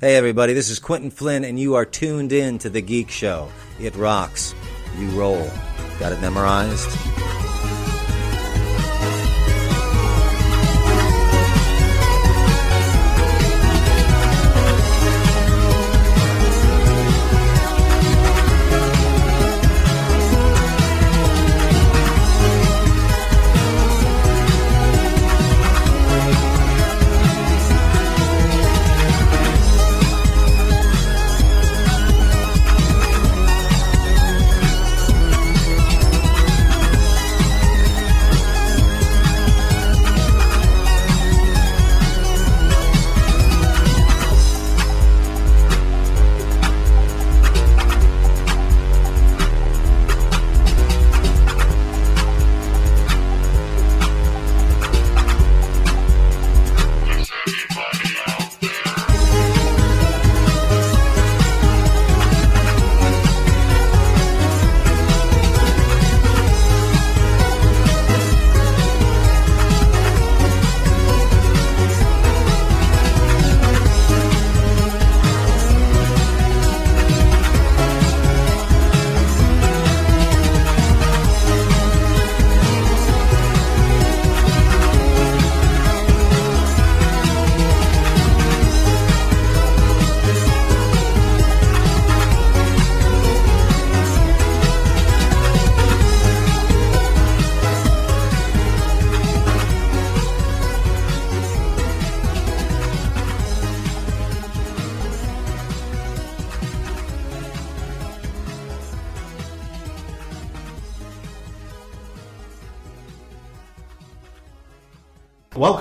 Hey, everybody, this is Quinton Flynn, and you are tuned in to The Geek Show. It rocks. You roll. Got it memorized?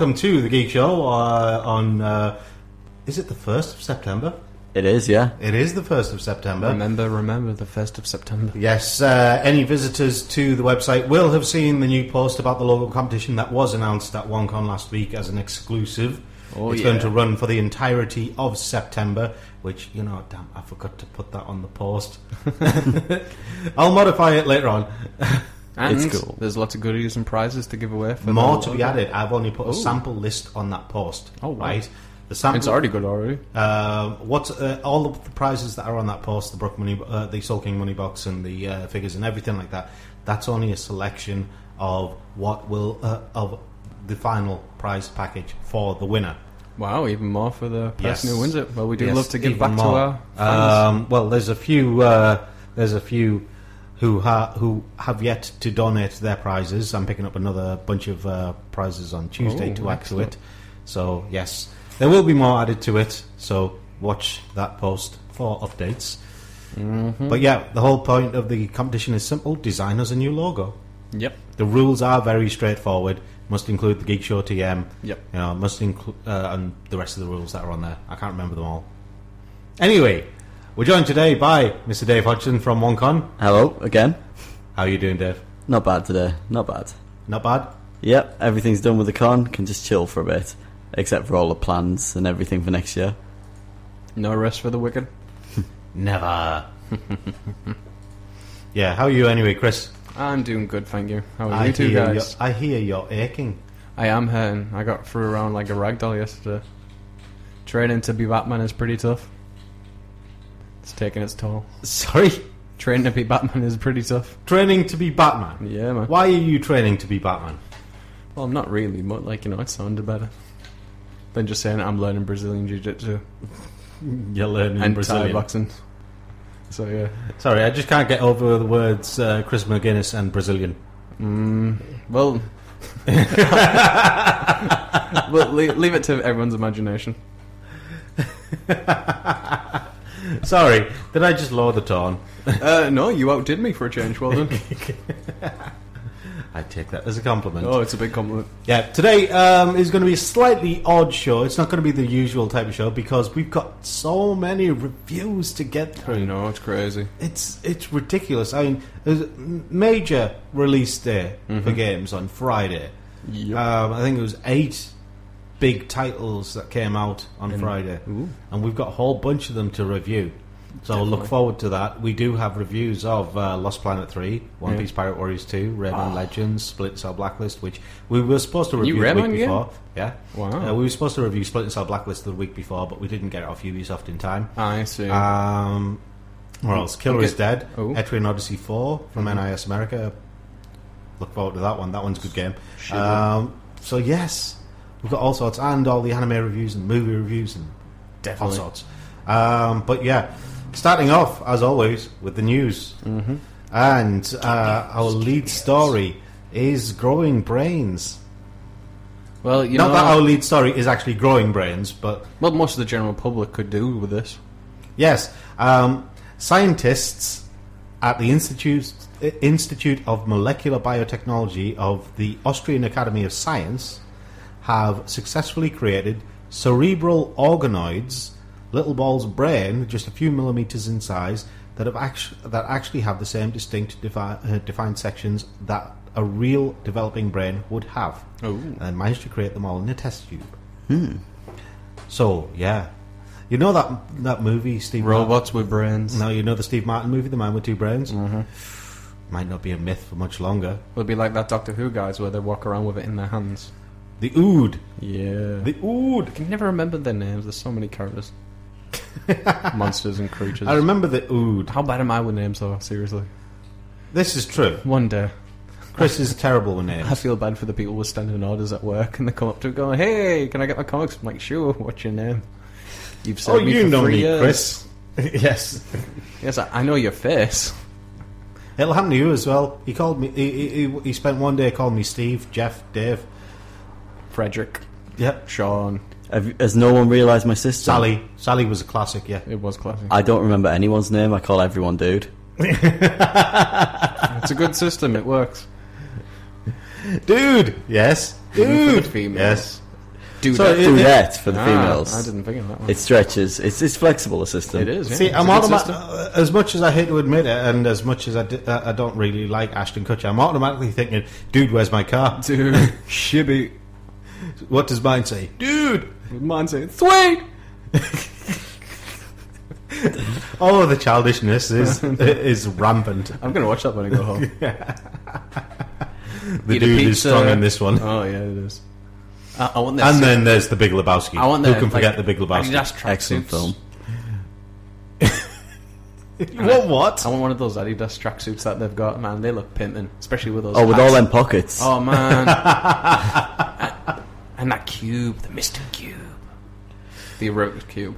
Welcome to the Geek Show uh, on. Uh, is it the first of September? It is, yeah. It is the first of September. Remember, remember the first of September. Yes, uh, any visitors to the website will have seen the new post about the local competition that was announced at OneCon last week as an exclusive. Oh, it's yeah. going to run for the entirety of September, which, you know, damn, I forgot to put that on the post. I'll modify it later on. And It's cool. there's lots of goodies and prizes to give away. For More to be added. I've only put a sample list on that post. Oh, wow. right. The sample. It's already good already. Uh, what's uh, all of the prizes that are on that post? The Brook money, uh, the Soul King money box, and the uh, figures and everything like that. That's only a selection of what will uh, of the final prize package for the winner. Wow, even more for the person Yes. who wins it. Well, we do Yes, love to give back to our fans. Um, well, there's a few. Uh, there's a few who ha- who have yet to donate their prizes. I'm picking up another bunch of uh, prizes on Tuesday Oh, to add to it. So yes, there will be more added to it. So watch that post for updates. Mm-hmm. But yeah, the whole point of the competition is simple: design us a new logo. Yep. The rules are very straightforward. Must include the Geek Show TM. Yep. You know, must include uh, and the rest of the rules that are on there. I can't remember them all. Anyway, we're joined today by Mr. Dave Hodgson from OneCon. Hello, again. How are you doing, Dave? Not bad today, not bad. Not bad. Yep, everything's done with the con, can just chill for a bit. Except for all the plans and everything for next year. No rest for the wicked. Never. yeah. How are you anyway, Chris? I'm doing good, thank you. How are I you two hear guys? You're, I hear you're aching. I am hurting. I got threw around like a rag doll yesterday. Training to be Batman is pretty tough. It's taking its toll. Sorry. Training to be Batman is pretty tough. Training to be Batman. Yeah, man. Why are you training to be Batman? Well, I'm not really, but like you know, it sounded better than just saying I'm learning Brazilian jiu-jitsu You're learning and Thai boxing. So yeah, Sorry, I just can't get over the words uh, Chris McGuinness and Brazilian. mm, well, well, leave, leave it to everyone's imagination. Sorry, did I just lower the tone? Uh, no, you outdid me for a change. Well done. I take that as a compliment. Oh, it's a big compliment. Yeah, today um, is going to be a slightly odd show. It's not going to be the usual type of show because we've got so many reviews to get I through. know it's crazy. It's it's ridiculous. I mean, there's a major release day for games on Friday. Yep. Um, I think it was eight big titles that came out on Friday, and we've got a whole bunch of them to review. So look forward to that. We do have reviews of uh, Lost Planet Three, One Yeah. Piece Pirate Warriors Two, Rayman Legends, Splinter Cell Blacklist, which we were supposed to review the Rayman week game? before. Yeah, Wow. Uh, we were supposed to review Splinter Cell Blacklist the week before, but we didn't get it off Ubisoft in time. I see. Um, what else? Killer Okay. is Dead. Oh. Mm-hmm. Etrian Odyssey 4 from NIS America. Look forward to that one. That one's a good game. Um, so, yes, we've got all sorts, and all the anime reviews and movie reviews and Definitely. all sorts. Um, but yeah, starting off, as always, with the news. Mm-hmm. And uh, our lead story is Growing Brains. well, you Not know, that our lead story is actually Growing Brains, but well, most of the general public could do with this. Yes, um, scientists at the Institute Institute of Molecular Biotechnology of the Austrian Academy of Science have successfully created cerebral organoids, little balls of brain, just a few millimeters in size, that have actu- that actually have the same distinct defi- uh, defined sections that a real developing brain would have, Oh. and managed to create them all in a test tube. So yeah, you know that that movie, Steve. Martin? Robots with brains. No, you know the Steve Martin movie, The Man with Two Brains? Mm-hmm. Might not be a myth for much longer. It'll be like that Doctor Who guys where they walk around with it in their hands. The Ood. Yeah. The Ood. I can never remember their names. There's so many characters, monsters and creatures. I remember the Ood. How bad am I with names, though? Seriously. This is true. One day, Chris is terrible with names. I feel bad for the people with standing orders at work, and they come up to it going, "Hey, can I get my comics?" I'm like, "Sure." What's your name? You've Oh, served me you for know three me, years. Chris. yes. Yes, I, I know your face. It'll happen to you as well. He called me. He, he, he- he spent one day calling me Steve, Jeff, Dave. Frederick, Yep. Sean. Have, has no one realised my sister? Sally. Sally was a classic. Yeah. It was classic. I don't remember anyone's name. I call everyone dude. it's a good system. It works. Dude. Yes. Even for the Dude. females. Yes. Dude, So that- it- Dudette for the Ah, females. I didn't think of that one. It stretches. It's it's flexible a system. it is. Yeah. See, It's I'm a good automa- system. uh, as much as I hate to admit it, and as much as I, di- uh, I don't really like Ashton Kutcher, I'm automatically thinking, "Dude, where's my car?" Dude, shibby. What does mine say? Dude. Mine saying, sweet! Oh, the childishness is is rampant. I'm going to watch that when I go home. The Eat dude is strong in this one. Oh, yeah, it is. I, I want this. And then there's the Big Lebowski. I want Who can forget like, the Big Lebowski? Adidas. Excellent film. What? What? I want one of those Adidas tracksuits that they've got. Man, they look pimping, especially with those. Oh, with all them pockets. Oh man, and, and that cube, the Mister Cube, the erotic cube.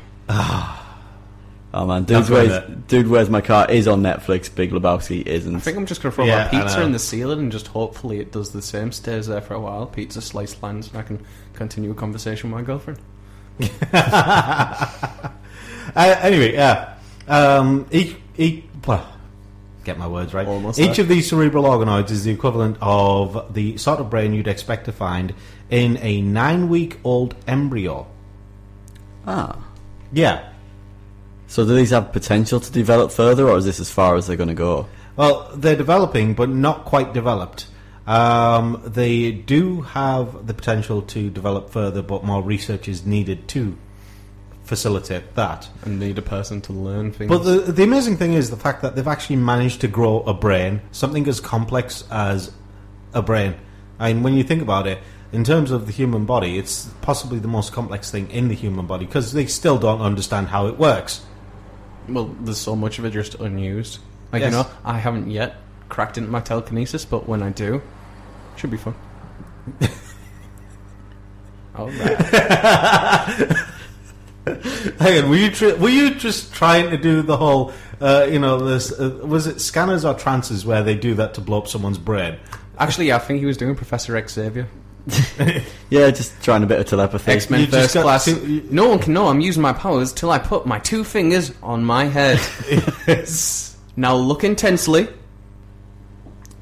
Oh man, dude, where's, dude, where's my car? Is on Netflix. Big Lebowski isn't. I think I'm just gonna throw Yeah, my pizza in the ceiling and just hopefully it does the same. Stays there for a while. Pizza slice lands, and I can continue a conversation with my girlfriend. Uh, anyway, yeah. Um, each, each, well, get my words right. Almost each there. of these cerebral organoids is the equivalent of the sort of brain you'd expect to find in a nine-week-old embryo. ah. Yeah. So do these have potential to develop further, or is this as far as they're going to go? Well, they're developing, but not quite developed. Um, they do have the potential to develop further, but more research is needed to facilitate that. And need a person to learn things. But the, the amazing thing is the fact that they've actually managed to grow a brain, something as complex as a brain. I mean, when you think about it, in terms of the human body, it's possibly the most complex thing in the human body because they still don't understand how it works. well, there's so much of it just unused. Like Yes. you know, I haven't yet cracked into my telekinesis, but when I do, it should be fun. All right. Hang on, were you tr- were you just trying to do the whole, uh, you know, this uh, was it scanners or trances where they do that to blow up someone's brain? Actually, yeah, I think he was doing Professor Xavier. Yeah, just trying a bit of telepathy. X Men You just First Class. to- you- No one can know I'm using my powers till I put my two fingers on my head. Yes. now look intensely.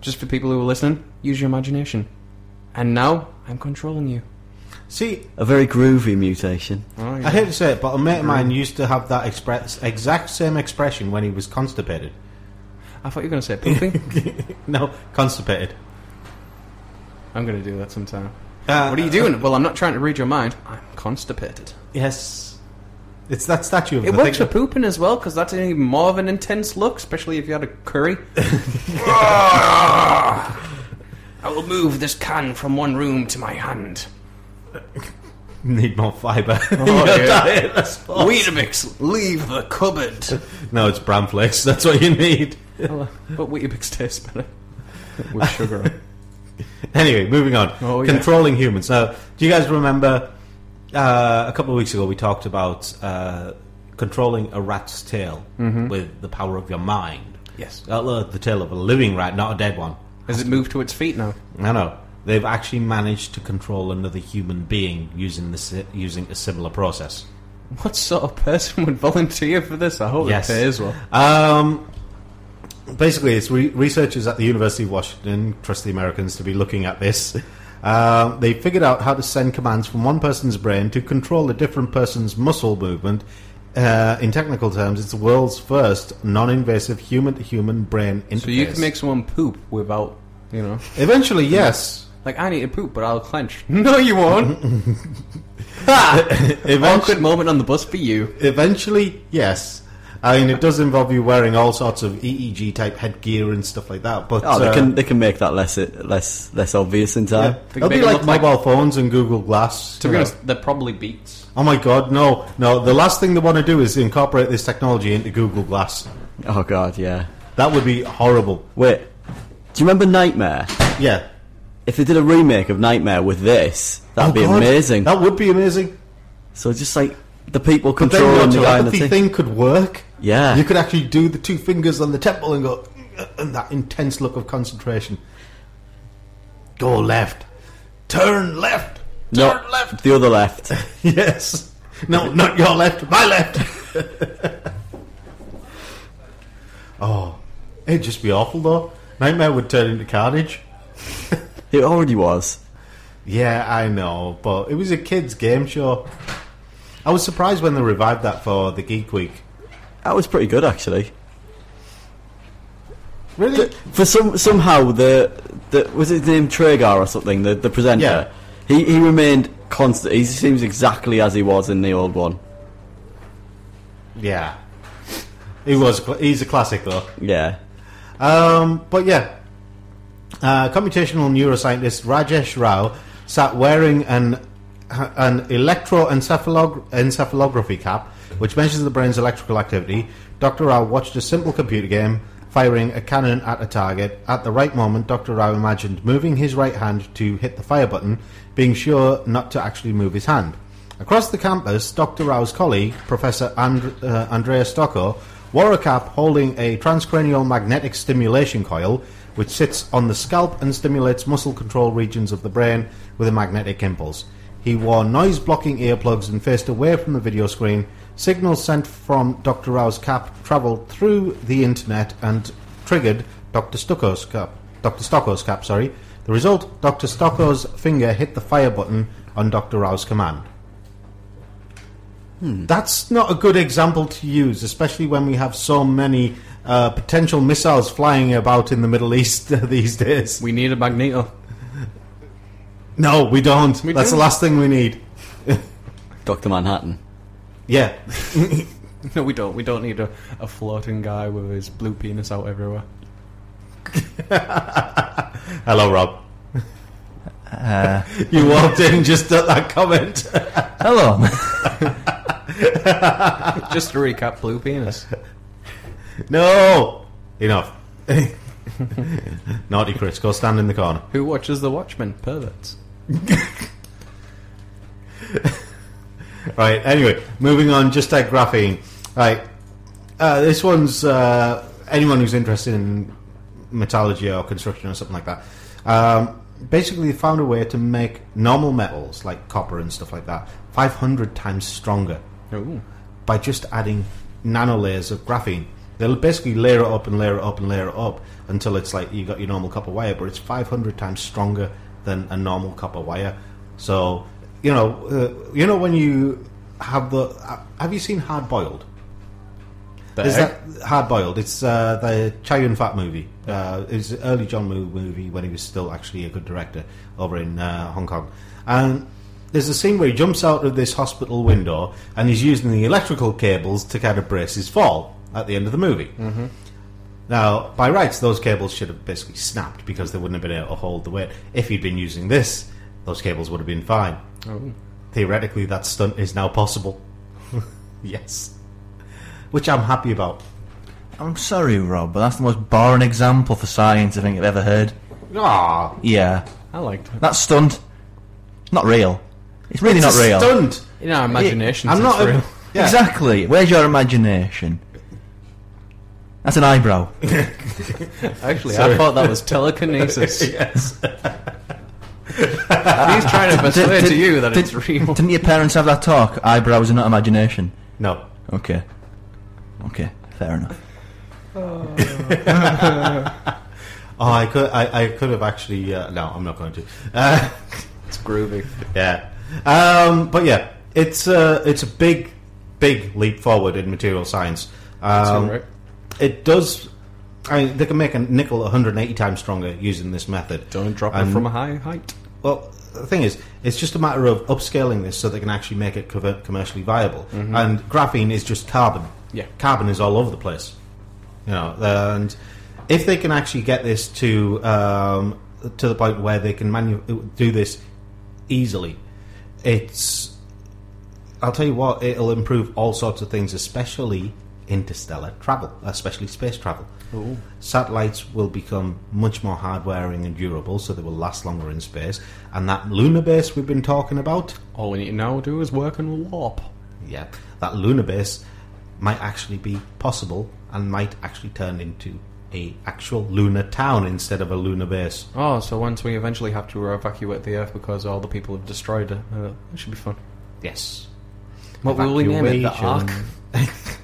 Just for people who are listening, use your imagination. And now I'm controlling you. See, A very groovy mutation. Oh, I hate to say it, but a mate of mine used to have that express, exact same expression when he was constipated. I thought you were going to say pooping. No, constipated. I'm going to do that sometime. Uh, What are you doing? Well, I'm not trying to read your mind. I'm constipated. Yes. It's that statue of It the works for thing- pooping as well, because that's even more of an intense look, especially if you had a curry. I will move this can from one room to my hand. Need more fibre. Oh, yeah. That's false. Weetabix, leave the cupboard. No, it's bran flakes. That's what you need. but Weetabix tastes better with sugar. on. Anyway, moving on. Oh, yeah. Controlling humans. Now, do you guys remember uh, a couple of weeks ago we talked about uh, controlling a rat's tail Mm-hmm. with the power of your mind? Yes. Uh, the tail of a living rat, not a dead one. Has it moved to its feet now? I know. They've actually managed to control another human being using the si- using a similar process. What sort of person would volunteer for this? I hope Yes. it pays well. Um, basically, it's re- researchers at the University of Washington trust the Americans to be looking at this. Um, they figured out how to send commands from one person's brain to control a different person's muscle movement. Uh, in technical terms, it's the world's first non-invasive human-to-human brain interface. So you can make someone poop without, you know, Eventually, yes. like I need to poop, but I'll clench. No, you won't. Eventually, Awkward moment on the bus for you. Eventually, yes. I mean, it does involve you wearing all sorts of EEG type headgear and stuff like that. But Oh, they uh, can they can make that less less less obvious in time. yeah. They it'll be it like look like- mobile phones and Google Glass. To be know. honest, they're probably beats. Oh my God, no, no! The last thing they want to do is incorporate this technology into Google Glass. Oh god, yeah. That would be horrible. Wait, do you remember Knightmare? Yeah, If they did a remake of Knightmare with this, that'd Oh be God, amazing. That would be amazing. So just like the people But then controlling your the guy the thing. thing could work. Yeah. you could actually do the two fingers on the temple and go, uh, and that intense look of concentration. Go left, turn left, no, turn left. the other left. Yes. No, not your left, my left. oh, it'd just be awful though. Knightmare would turn into carnage. it already was. Yeah, I know, but it was a kids' game show. I was surprised when they revived that for the Geek Week. That was pretty good actually. Really? For some somehow the the was his name Treguard or something the the presenter. Yeah. He he remained constant. He seems exactly as he was in the old one. Yeah. He was. He's a classic though. Yeah. Um, but yeah, uh, computational neuroscientist Rajesh Rao sat wearing an an electroencephalog- encephalography cap, which measures the brain's electrical activity. Dr. Rao watched a simple computer game, firing a cannon at a target. At the right moment, Dr. Rao imagined moving his right hand to hit the fire button, being sure not to actually move his hand. Across the campus, Dr. Rao's colleague, Professor And- uh, Andrea Stocco, wore a cap holding a transcranial magnetic stimulation coil, which sits on the scalp and stimulates muscle control regions of the brain with a magnetic impulse. He wore noise blocking earplugs and faced away from the video screen. Signals sent from Dr. Rao's cap travelled through the internet and triggered Dr. Stocco's cap. Dr. Stocco's cap, sorry. The result, Dr. Stocco's finger hit the fire button on Dr. Rao's command. That's not a good example to use, especially when we have so many uh, potential missiles flying about in the Middle East these days. We need a magneto. No, we don't. We That's do. the last thing we need. Doctor Manhattan. Yeah. No, we don't. We don't need a, a floating guy with his blue penis out everywhere. Hello, Rob. Uh, You walked in just at that comment. hello. Just to recap, blue penis. no! Enough. Naughty Chris, go stand in the corner. Who watches The Watchmen? Perverts. Right, anyway, moving on, just like graphene. Right, uh, this one's uh, anyone who's interested in metallurgy or construction or something like that. Um, basically, they found a way to make normal metals like copper and stuff like that 500 times stronger Ooh. by just adding nanolayers of graphene. They'll basically layer it up and layer it up and layer it up until it's like you got your normal copper wire, but it's 500 times stronger than a normal copper wire. So, you know, uh, you know when you have the. Uh, have you seen Hard Boiled? The Is that Hard Boiled? It's uh, the Chow Yun Fat movie. Uh, it's an early John Woo movie when he was still actually a good director over in uh, Hong Kong. And there's a scene where he jumps out of this hospital window and he's using the electrical cables to kind of brace his fall at the end of the movie. Mm-hmm. Now, by rights, those cables should have basically snapped because they wouldn't have been able to hold the weight. If he'd been using this, those cables would have been fine. Oh. Theoretically, that stunt is now possible. yes. Which I'm happy about. I'm sorry, Rob, but that's the most boring example for science I think I've ever heard. Ah, Yeah, I liked it. that stunt, not real. It's really it's not a real. Stunt. In our imagination, I'm not. real. A, yeah. Exactly. Where's your imagination? That's an eyebrow. Actually, Sorry. I thought that was telekinesis. yes. He's trying to persuade Did- to you that did- it's real. Didn't your parents have that talk? Eyebrows are not imagination. No. Okay. Okay. Fair enough. Oh, I could. I, I could have actually. Uh, no, I'm not going to. Uh, It's groovy. yeah. Um, but yeah, it's uh, it's a big, big leap forward in material science. Um, right. It does. I mean, they can make a nickel 180 times stronger using this method. Don't drop And- it from a high height. Well, the thing is, it's just a matter of upscaling this so they can actually make it cover- commercially viable. And graphene is just carbon. Yeah. carbon is all over the place. You know, and if they can actually get this to um, to the point where they can manu- do this easily, it's. I'll tell you what, it'll improve all sorts of things, especially interstellar travel, especially space travel. Satellites will become much more hard wearing and durable, so they will last longer in space. And that lunar base we've been talking about, All we need to now do is work and warp. yeah, that lunar base might actually be possible and might actually turn into a actual lunar town instead of a lunar base. Oh, so once we eventually have to evacuate the Earth because all the people have destroyed it, uh, it should be fun. Yes. What will we name it? The Ark?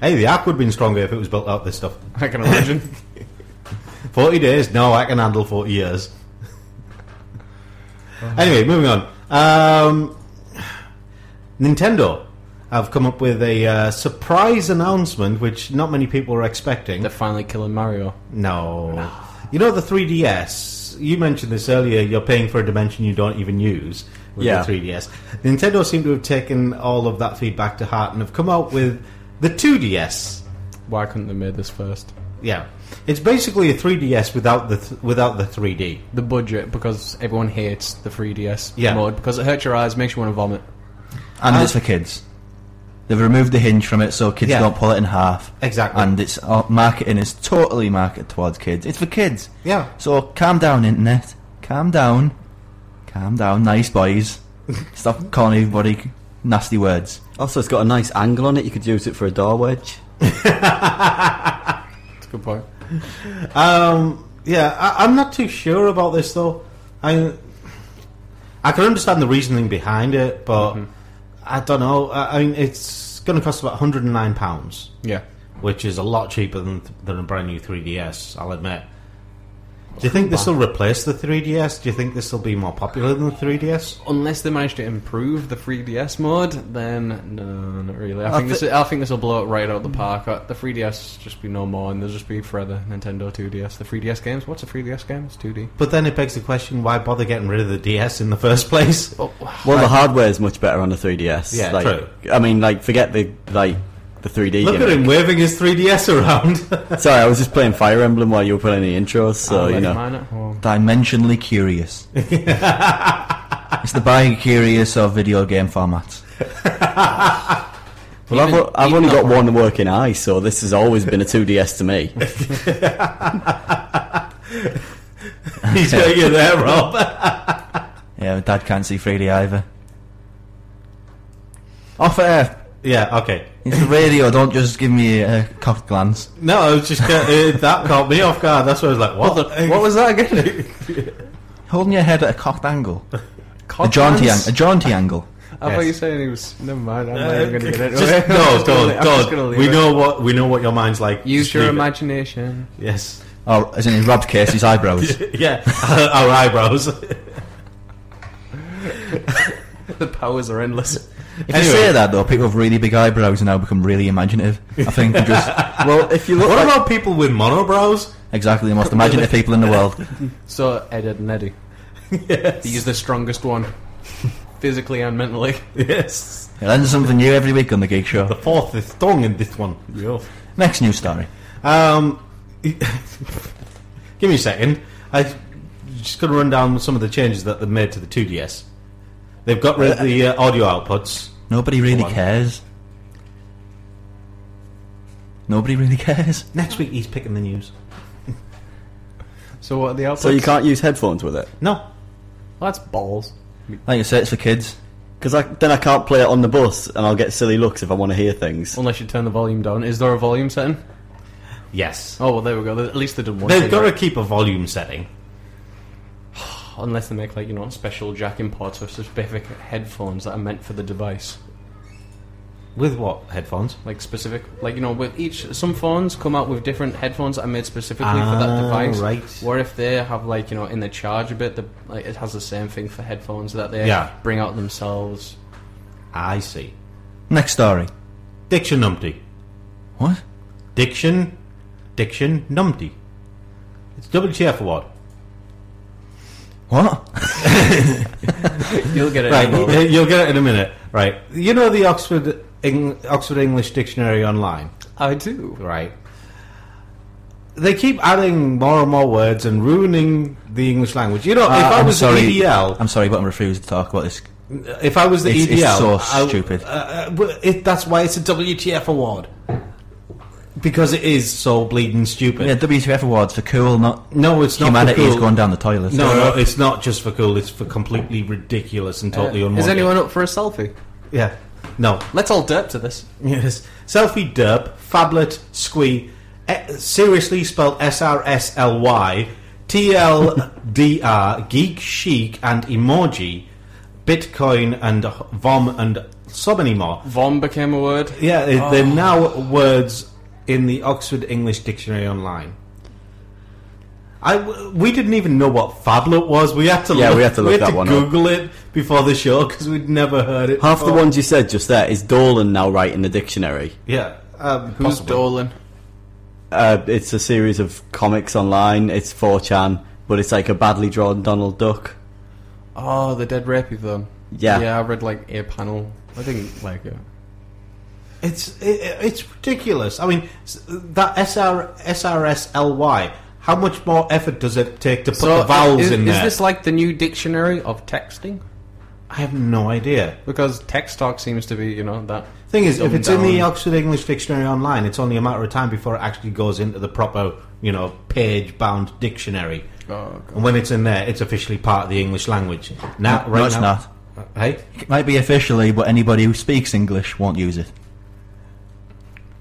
Hey, the app would have been stronger if it was built out this stuff. I can imagine. 40 days? No, I can handle 40 years. anyway, moving on. Um, Nintendo have come up with a uh, surprise announcement which not many people were expecting. They're finally killing Mario. no. You know the 3DS? You mentioned this earlier, you're paying for a dimension you don't even use with Yeah. the 3DS. Nintendo seem to have taken all of that feedback to heart and have come out with the 2DS. Why couldn't they made this first? Yeah. It's basically a 3DS without the th- without the 3D. The budget, because everyone hates the 3DS Yeah. mode, because it hurts your eyes, makes you want to vomit. And Uh, it's for kids. They've removed the hinge from it so kids Yeah. don't pull it in half. Exactly. And its uh, marketing is totally marketed towards kids. It's for kids. Yeah. So calm down, internet. Calm down. Calm down, nice boys. Stop calling everybody nasty words. Also, it's got a nice angle on it. You could use it for a door wedge. That's a good point. Um, yeah, I, I'm not too sure about this though. I I can understand the reasoning behind it, but I don't know. I, I mean, it's going to cost about 109 pounds, Yeah. which is a lot cheaper than than a brand new 3DS. I'll admit. Do you think this will replace the 3DS? Do you think this will be more popular than the 3DS? Unless they manage to improve the 3DS mode, then no, not really. I, I think this. I think this will blow it right out of the park. Uh, The 3DS just be no more, and there'll just be forever Nintendo 2DS. The 3DS games. What's a 3DS game? It's 2D. But then it begs the question: Why bother getting rid of the DS in the first place? Well, the hardware is much better on the 3DS. Yeah, like, true. I mean, like, forget the like the 3D. Look at him waving his 3DS around. Sorry, I was just playing Fire Emblem while you were putting the intros, so I'll you know. mine at home. Dimensionally curious. it's the bi-curious of video game formats. Well, I've, Even- I've even only got not- one working eye, so this has always been a 2DS to me. He's got you there, Rob. Yeah, my dad can't see 3D either. Off air. yeah, okay. It's the radio, don't just give me a cocked glance. No, I was just uh, that caught me off guard. That's why I was like, "What? What was that again? Holding your head at a cocked angle. A jaunty, ang- a jaunty angle. I thought you were saying he was. Never mind. I'm Uh, not even going to get into just- it. No, just gonna don't, leave- I'm gonna don't. leave We it. know what we know what your mind's like. Use Just your leave it. imagination. Yes. Oh, as in he robbed Casey's eyebrows. yeah. Our eyebrows. The powers are endless. If Anyway. you say that though, people with really big eyebrows now become really imaginative. I think just Well, if you look what like, about people with monobrows? exactly the most imaginative people in the world. So Ed, Ed and Eddie. Yes. He's the strongest one, physically and mentally. Yes. You learn something new every week on the Geek Show. The fourth is strong in this one. Yeah. Next news story. Um, give me a second. I just going to run down some of the changes that they've made to the 2DS. They've got rid of the uh, audio outputs. Nobody really Go on. cares. Nobody really cares. Next week he's picking the news. So what are the outputs? so you can't use headphones with it No. Well, that's balls. Like you say, it's for kids. because I, then I can't play it on the bus, and I'll get silly looks if I want to hear things. Unless you turn the volume down. Is there a volume setting? Yes. Oh well, there we go. At least they did one. They've thing got to right. keep a volume setting. Unless they make like you know special jacking ports or specific headphones that are meant for the device. With what? Headphones? Like specific, like you know, with each some phones come out with different headphones that are made specifically for Ah, that device. right. Or if they have like you know in the charge a bit, the, like it has the same thing for headphones that they Yeah. bring out themselves. I see. Next story. Diction numpty. What? Diction. Diction numpty. It's WTF award. What? You'll get it. Right, in a moment. y- you'll get it in a minute. Right, you know the Oxford Eng- Oxford English Dictionary online, I do. right? They keep adding more and more words and ruining the English language. You know, if Uh, I I'm was sorry. the EDL, I'm sorry, but I'm refusing to talk about this. if I was the It's- it's EDL, so I- stupid. uh, uh, but it, that's why it's a WTF award because it is so bleeding stupid. Yeah, WTF awards for cool, not No, it's not. humanity for is cool. going down the toilet. No, no, it's not just for cool. It's for completely ridiculous and totally Uh, unwanted. is anyone up for a selfie? Yeah. No. Let's all derp to this. Yes. Selfie derp, phablet, squee, eh, seriously spelled S R S L Y, T L D R, geek, chic, and emoji, Bitcoin, and vom, and so many more. Vom became a word. Yeah, it- they're now words in the Oxford English Dictionary online. I w we didn't even know what phablet was. We had to Yeah, look, we had to look had that to one up. Google it before the show because we'd never heard it. Half the ones you said just there is Dolan now writing the dictionary. yeah. Um, Who's possibly. Dolan? Uh, it's a series of comics online. It's 4chan, but it's like a badly drawn Donald Duck. Oh, the dead rapey film. Yeah. Yeah, I read like a panel. I didn't like it. It's it, it's ridiculous. I mean, that SR, SRSLY. How much more effort does it take to put the vowels is, in is there? this like the new dictionary of texting? I have no idea. Because text talk seems to be, you know, that. Thing is, if dumbed it's in the. Oxford English Dictionary online, it's only a matter of time before it actually goes into the proper, you know, page-bound dictionary. Oh, And when it's in there, it's officially part of the English language. Now, no, right it's now, not. Hey, It might be officially, but anybody who speaks English won't use it.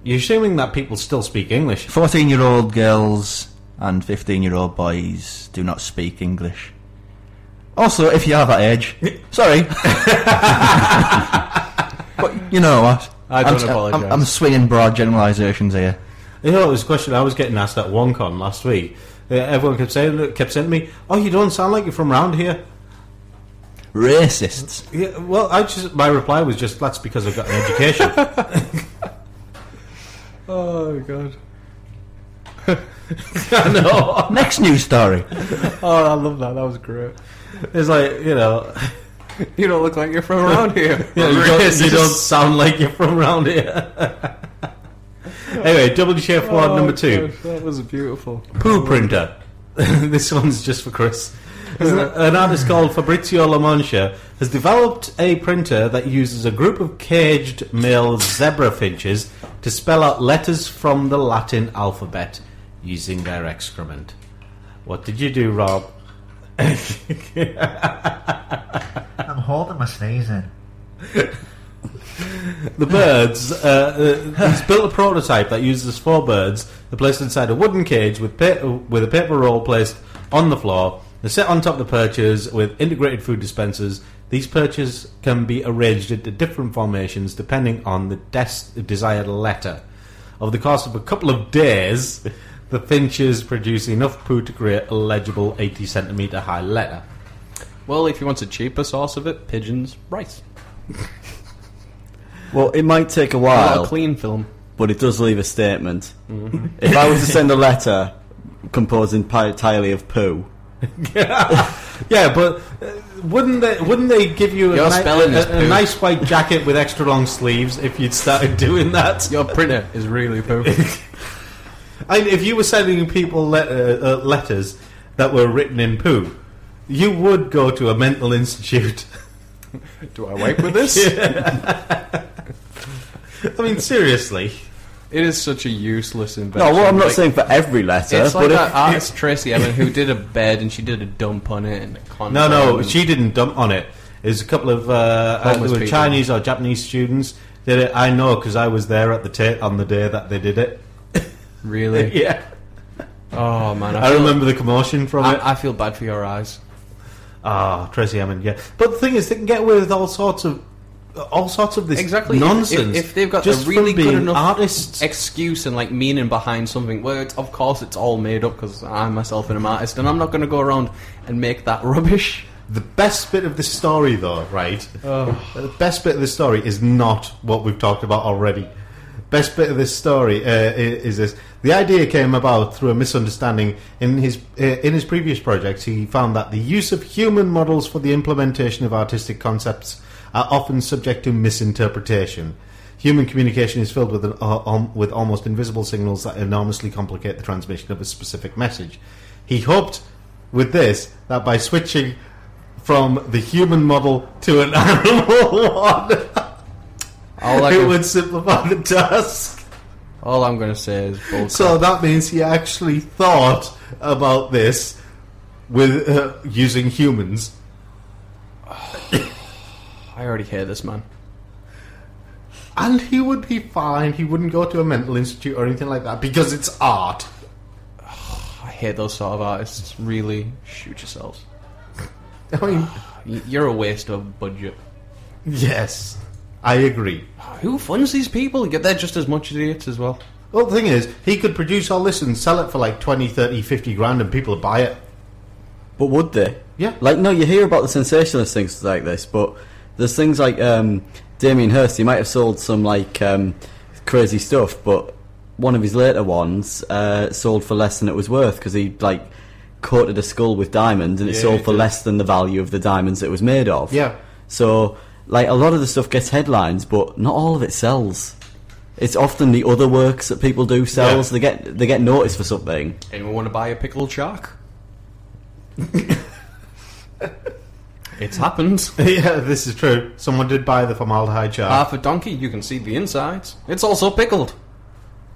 You're assuming that people still speak English. 14 year old girls and 15 year old boys do not speak English. Also, if you are that age, sorry. but you know what? I don't I'm, apologise. I'm, I'm swinging broad generalisations here. You know, it was a question I was getting asked at OneCon last week. Uh, everyone kept saying, kept saying to me, "Oh, you don't sound like you're from around here." Racists. Yeah, well, I just my reply was just that's because I've got an education. oh god. I know. Next news story. Oh, I love that. That was great. It's like you know, You don't look like you're from around here. you, you, don't, you don't sound like you're from around here. anyway, WTF award Oh, number two, gosh, that was beautiful. poo printer. this one's just for Chris. An artist called Fabrizio Lamoncia has developed a printer that uses a group of caged male zebra finches to spell out letters from the Latin alphabet using their excrement. What did you do, Rob? I'm holding my sneeze in. The birds. Uh, uh, he's built a prototype that uses four birds. They're placed inside a wooden cage with pa- with a paper roll placed on the floor. They're set on top of the perches with integrated food dispensers. These perches can be arranged into different formations depending on the des- desired letter. Over the course of a couple of days, the finches produce enough poo to create a legible 80 centimetre high letter. Well, if you want a cheaper source of it, pigeons, rice. Well, it might take a while. A while, clean film. but it does leave a statement. If I was to send a letter composed entirely of poo, Yeah, but uh, wouldn't they wouldn't they give you a, Your ni- spelling is a, a poo. nice white jacket with extra long sleeves if you'd started doing that? Your printer is really poo. I mean, if you were sending people let- uh, uh, letters that were written in poo, you would go to a mental institute. Do I wipe with this? I mean, seriously. It is such a useless invention. no, well, I'm not Like, saying for every letter, It's like but that if, artist Tracey Emin who did a bed and she did a dump on it and No, no, she didn't dump on it. There's a couple of uh. Chinese or Japanese students did it. I know because I was there at the ta- on the day that they did it. really. yeah, Oh man, I, I remember the commotion from it. I, I feel bad for your eyes. Ah, Tracey Emin, yeah. But the thing is, they can get away with all sorts of all sorts of this Exactly. Nonsense. If, if they've got just a really good enough artists. excuse and like meaning behind something, well, it's, of course it's all made up because I myself am an artist, and I'm not going to go around and make that rubbish. The best bit of the story, though, right? The best bit of the story is not what we've talked about already. Best bit of this story uh, is this: the idea came about through a misunderstanding. In his uh, in his previous projects, he found that the use of human models for the implementation of artistic concepts are often subject to misinterpretation. Human communication is filled with an, uh, um, with almost invisible signals that enormously complicate the transmission of a specific message. He hoped with this that by switching from the human model to an animal one, it can, would simplify the task. all I'm going to say is bullcrap. So that means he actually thought about this with uh, using humans. I already hear this man. And he would be fine. He wouldn't go to a mental institute or anything like that because it's art. I hate those sort of artists. Really, shoot yourselves. I mean, You're a waste of budget. yes, I agree. Who funds these people? Get they're just as much idiots as well. Well, the thing is, he could produce all this and sell it for like 20, 30, 50 grand and people would buy it. but would they? Yeah. Like, no, you hear about the sensationalist things like this, but there's things like um, Damien Hirst. He might have sold some like um, crazy stuff, but one of his later ones uh, sold for less than it was worth because he like coated a skull with diamonds and it Yeah, sold for did. less than the value of the diamonds it was made of. Yeah. So, like, a lot of the stuff gets headlines, but not all of it sells. It's often the other works that people do sells. Yeah. They get they get noticed for something. Anyone want to buy a pickled shark? it's happened. yeah, this is true. Someone did buy the formaldehyde jar. Half a donkey, you can see the insides. It's also pickled.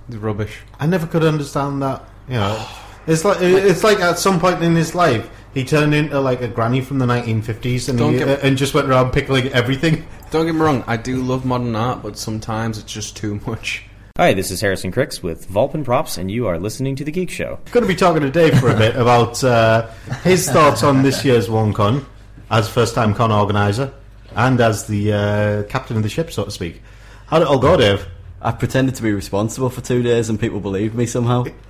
It's rubbish. I never could understand that. You know, it's like it's like at some point in his life he turned into like a granny from the 1950s and Don't he, get- uh, and just went around pickling everything. Don't get me wrong, I do love modern art, but sometimes it's just too much. Hi, this is Harrison Cricks with Vulpin Props, and you are listening to The Geek Show. Going to be talking to Dave for a bit about uh, his thoughts on this year's OneCon as first-time con organizer and as the uh, captain of the ship, so to speak. How did it all go, Dave? I pretended to be responsible for two days, and people believed me somehow.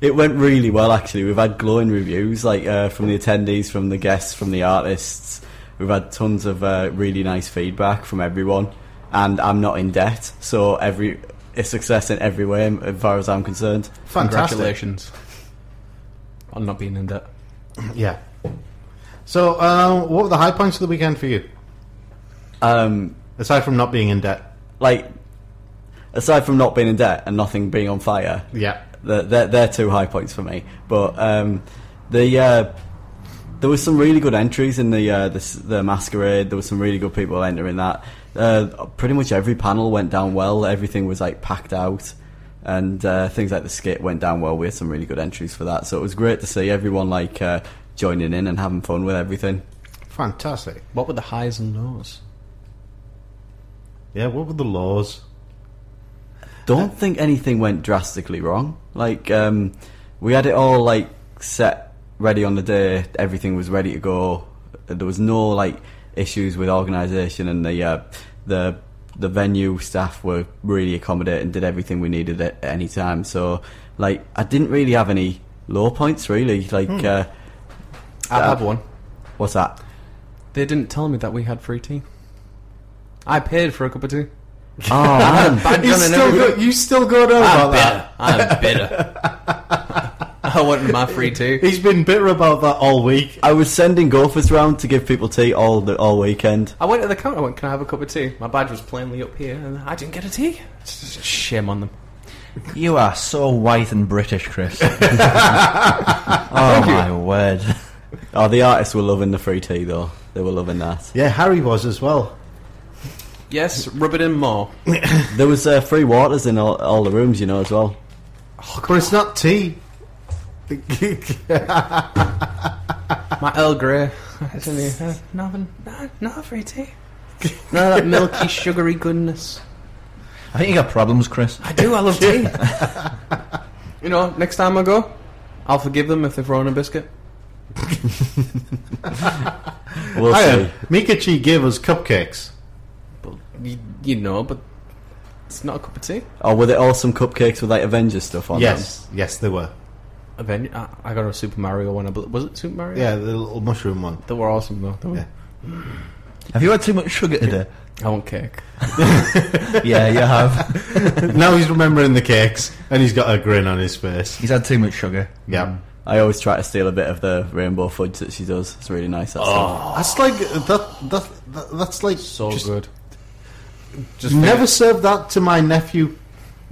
it went really well, actually. We've had glowing reviews, like uh, from the attendees, from the guests, from the artists. We've had tons of uh, really nice feedback from everyone, and I'm not in debt, so every a success in every way, as far as I'm concerned. Fantastic. Congratulations on not being in debt. Yeah. So, uh, what were the high points of the weekend for you, Um, aside from not being in debt? like, aside from not being in debt and nothing being on fire, Yeah. they're, they're, they're two high points for me. But um, the uh, there was some really good entries in the, uh, the the masquerade. There was some really good people entering that. Uh, pretty much every panel went down well. Everything was like packed out, and uh, things like the skit went down well. We had some really good entries for that, so it was great to see everyone like uh, joining in and having fun with everything. Fantastic. What were the highs and lows? Yeah, what were the lows? don't think anything went drastically wrong. Like um, we had it all like set ready on the day. Everything was ready to go. There was no like issues with organisation, and the uh, the the venue staff were really accommodating. Did everything we needed at any time. So like I didn't really have any low points really. Like uh, I Uh, had one. what's that? They didn't tell me that we had free tea. I paid for a cup of tea. Oh man. You still, everything. go, you still go down I'm about that. I'm bitter. I wanted my free tea. He's been bitter about that all week. I was sending gophers round to give people tea all the all weekend. I went to the counter. I went, "Can I have a cup of tea?" My badge was plainly up here, and I didn't get a tea. Shame on them. You are so white and British, Chris. oh my word! Oh, the artists were loving the free tea though. They were loving that. Yeah, Harry was as well. Yes, rub it in more. There was uh, free waters in all, all the rooms, you know, as well. But it's not tea. My Earl Grey. Uh, nothing. No, no free tea. No, that milky, sugary goodness. I think you got problems, Chris. I do. I love tea. you know, next time I go, I'll forgive them if they've thrown a biscuit. We'll Hiya, see. Mikachi gave us cupcakes. But you, you know, but it's not a cup of tea. Oh, were they all some cupcakes with like Avengers stuff on Yes, yes, they were. Aven- I, uh, I got a Super Mario one. I bel- Was it Super Mario? Yeah, the little mushroom one. They were awesome though. They were- Yeah. Have you had too much sugar today? I want cake. yeah, you have. now he's remembering the cakes, and he's got a grin on his face. He's had too much sugar. Yeah. Mm. I always try to steal a bit of the rainbow fudge that she does. It's really nice. That stuff. Oh. that's like that. That, that that's like So just good. Just Never serve that to my nephew.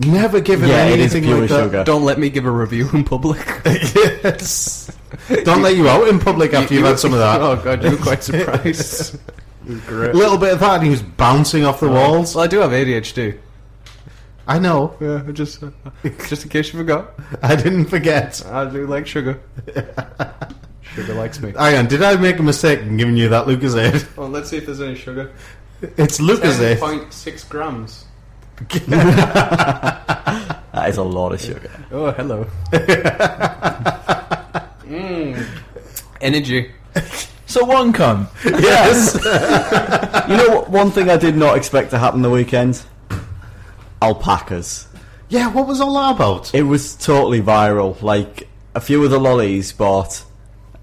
Never give him Yeah, it is anything pure like that. sugar. Don't let me give a review in public. yes. Don't let you out in public after you've had some of that. Oh god, you were quite surprised. Great. A little bit of that, and he was bouncing off the walls. Well, I do have ADHD. I know. Yeah, just uh, just in case you forgot, I didn't forget. I do like sugar. sugar likes me. Hang on, did I make a mistake in giving you that Lucas Lucozade? Well, let's see if there's any sugar. It's Lucas Lucozade. Point six grams. That is a lot of sugar. Oh, hello. mm. Energy. So OneCon. Yes. You know what? One thing I did not expect to happen the weekend: alpacas. yeah, what was all that about? It was totally viral. Like a few of the lollies bought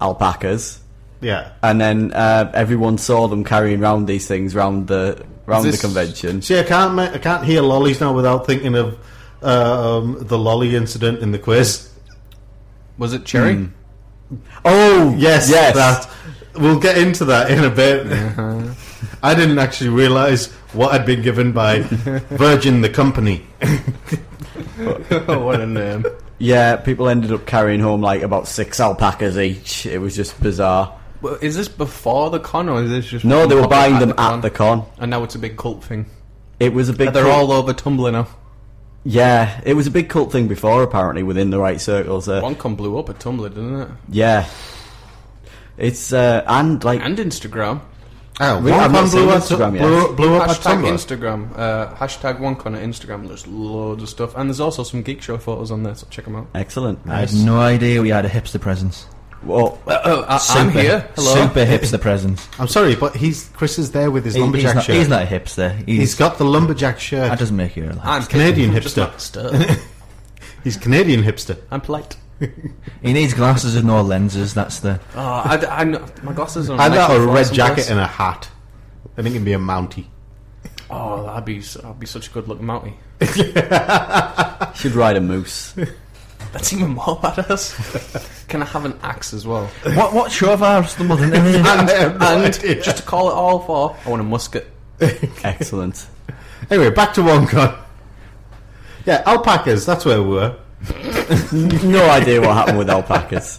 alpacas, Yeah. and then uh, everyone saw them carrying around these things around the round Is the convention. See, I can't, ma- I can't hear lollies now without thinking of um, the lolly incident in the quiz. Was it cherry? Oh Yes, yes. that. We'll get into that in a bit. I didn't actually realise what I'd been given by Virgin, the company. oh, what a name. Yeah, people ended up carrying home like about six alpacas each. It was just bizarre. Well, is this before the con or is this just No, they were buying them con? at the con. and now it's a big cult thing. It was a big. They're cult- all over Tumblr now. Yeah, it was a big cult thing before, apparently within the right circles. Uh, One con blew up at Tumblr, didn't it? yeah, it's uh, and like And Instagram. Oh, We- one I've not con blew, up, Instagram yet. blew, blew up at Hashtag Tumblr. Instagram. Uh, hashtag OneCon at Instagram. There's loads of stuff, and there's also some geek show photos on there. So check them out. excellent. I had no idea we had a hipster presence. Well, Oh, I, I'm here. Hello. Super hipster presence. I'm sorry, but he's Chris is there with his He- lumberjack he's, not, shirt. he's not a hipster. He's, he's got the lumberjack shirt. that doesn't make you a I'm Canadian just hipster. not stir. He's Canadian hipster. I'm polite. He needs glasses with no lenses. That's the. Oh, I, I, know- my glasses are. I'd got a red jacket and a hat. I think it'd be a Mountie. Oh, that'd be that'd be such a good looking mountie. should ride a moose. That's even more badass. Can I have an axe as well? What what show have I stumbled into? here? I have no and just to call it all for, I want a musket. Excellent. Anyway, back to OneCon. Yeah, alpacas. That's where we were. no idea what happened with alpacas.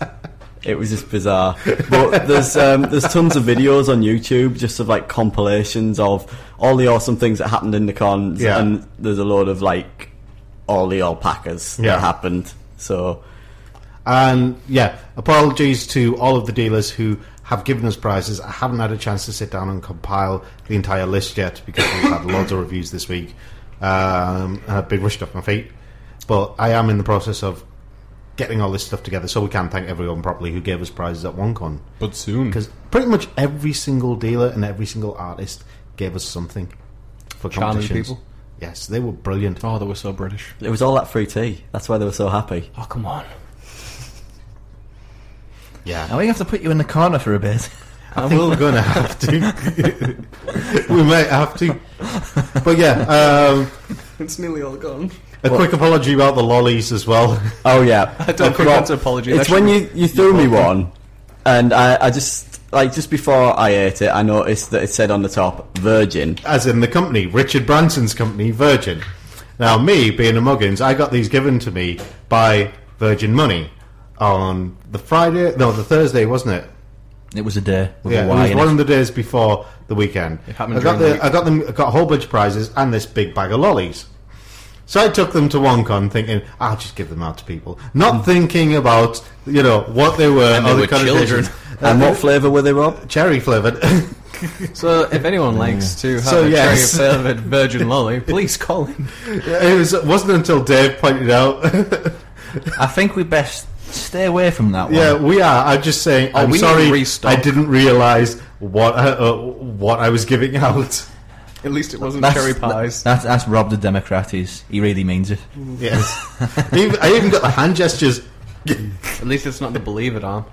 It was just bizarre. But there's um, there's tons of videos on YouTube just of like compilations of all the awesome things that happened in the cons, Yeah. and there's a load of like all the alpacas Yeah. that happened. So And yeah, apologies to all of the dealers who have given us prizes. I haven't had a chance to sit down and compile the entire list yet because we've had loads of reviews this week. Um, and I've been rushed off my feet. But I am in the process of getting all this stuff together. So we can thank everyone properly who gave us prizes at OneCon But soon. because pretty much every single dealer and every single artist gave us something for Charming competitions. people. Yes, they were brilliant. Oh, they were so British. It was all that free tea. That's why they were so happy. Oh, come on. Yeah, Now we have to put you in the corner for a bit. I think we're going to have to. we might have to. But yeah, um, It's nearly all gone. a quick apology about the lollies as well. Oh yeah, I don't think that's an apology. It's That when should- you, you threw me one, and I, I just like just before I ate it, I noticed that it said on the top "Virgin." As in the company, Richard Branson's company, Virgin. Now, me being a Muggins, I got these given to me by Virgin Money on the Friday, no, the Thursday, wasn't it? It was a day Yeah, a it was one it. of the days before the weekend. It happened I got during the, the I got them, I got a whole bunch of prizes and this big bag of lollies. So I took them to OneCon, thinking I'll just give them out to people, not thinking about you know what they were. And they or were connotations. children. And what flavour were they, Rob? Cherry flavored. So, if anyone likes to have So, a yes. cherry flavored virgin lolly, please call in. it was it wasn't until Dave pointed out. I think we best stay away from that one. yeah, we are. I'm just saying. Oh, I'm we need sorry. restock. I didn't realise what uh, uh, what I was giving out. At least it wasn't That's, cherry pies. That's, that's Rob the Democrat. He's, he really means it. Yes, Even- I even got the hand gestures. At least it's not the believe it on.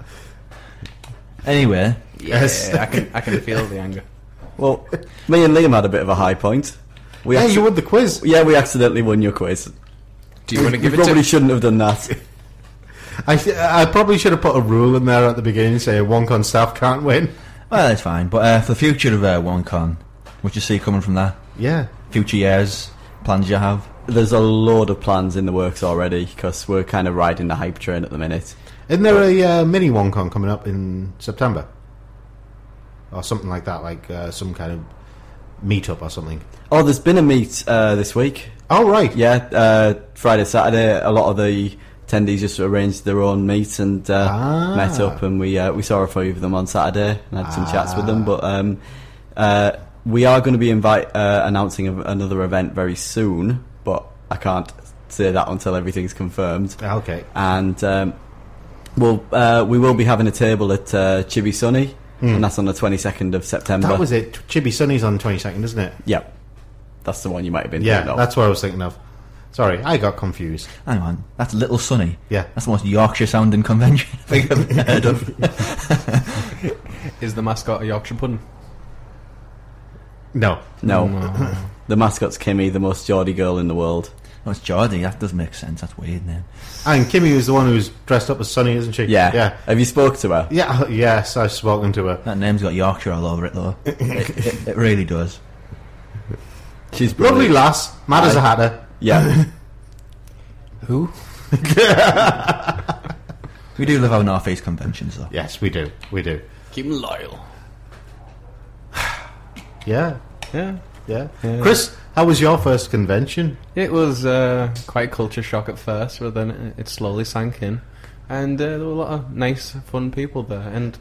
Anyway, Yes. Yeah, I can I can feel the anger. Well, me and Liam had a bit of a high point. We Yeah, acci- you won the quiz. yeah, we accidentally won your quiz. Do you want to We give it probably to? shouldn't have done that. I, th- I probably should have put a rule in there at the beginning saying OneCon staff can't win. well, that's fine. But uh, for the future of uh, OneCon, what you see coming from that? Yeah. Future years, plans you have? There's a load of plans in the works already because we're kind of riding the hype train at the minute. Isn't there a uh, mini OneCon coming up in September? Or something like that, like uh, some kind of meetup or something. Oh, there's been a meet uh, this week. Oh, right. Yeah, uh, Friday, Saturday. A lot of the attendees just arranged their own meet and uh, Ah. met up, and we uh, we saw a few of them on Saturday and had some chats with them. But um, uh, we are going to be invite uh, announcing a, another event very soon, but I can't say that until everything's confirmed. Okay. And um, we'll uh, we will be having a table at uh, Chibi Sunny, and that's on the 22nd of September. That was it. Chibi Sunny's on the 22nd, isn't it? Yep, that's the one you might have been. Yeah, thinking of. that's what I was thinking of. Sorry, I got confused. Hang on, that's Little Sunny. Yeah. That's the most Yorkshire sounding convention I think I've ever heard of. Is the mascot a Yorkshire pudding? No. no. the mascot's Kimmy, the most Geordie girl in the world. Oh, it's Geordie, that doesn't make sense. That's weird name. And Kimmy was the one who's dressed up as Sunny, isn't she? Yeah. Yeah. Have you spoke to her? Yeah, uh, yes, I've spoken to her. That name's got Yorkshire all over it, though. it, it, it really does. She's Lovely brilliant. lass, mad as a hatter. Yeah. Who? We do live our North East conventions, though. Yes, we do. We do. Keep him loyal. Yeah, Yeah. yeah. Chris, how was your first convention? It was uh, quite culture shock at first, but then it- it slowly sank in, and uh, there were a lot of nice, fun people there, and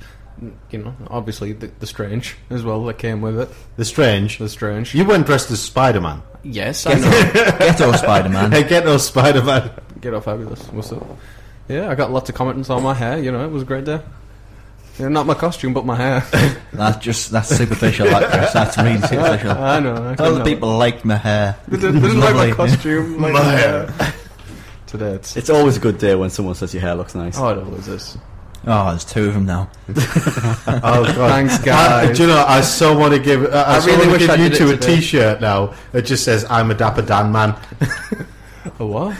you know, obviously the, the strange as well that came with it. The Strange. The strange. You went dressed as Spider Man. yes, I know. Ghetto Spider Man. Hey, get no Spider Man. Get off fabulous. What's up? Yeah, I got lots of comments on my hair. You know, it was a great day. Yeah, not my costume, but my hair. That's just that's superficial, that Chris. That's really superficial. I know. I Other know. people liked my hair. They didn't, they didn't like my costume. Like my hair. Today it's. it's always a good day when someone says your hair looks nice. Oh, it always is. Oh, there's two of them now. Oh God! Thanks, I, guys. do you know? I so want to give. Uh, I, I so really want wish to give I you two it a today. T-shirt now that just says "I'm a Dapper Dan man." A what?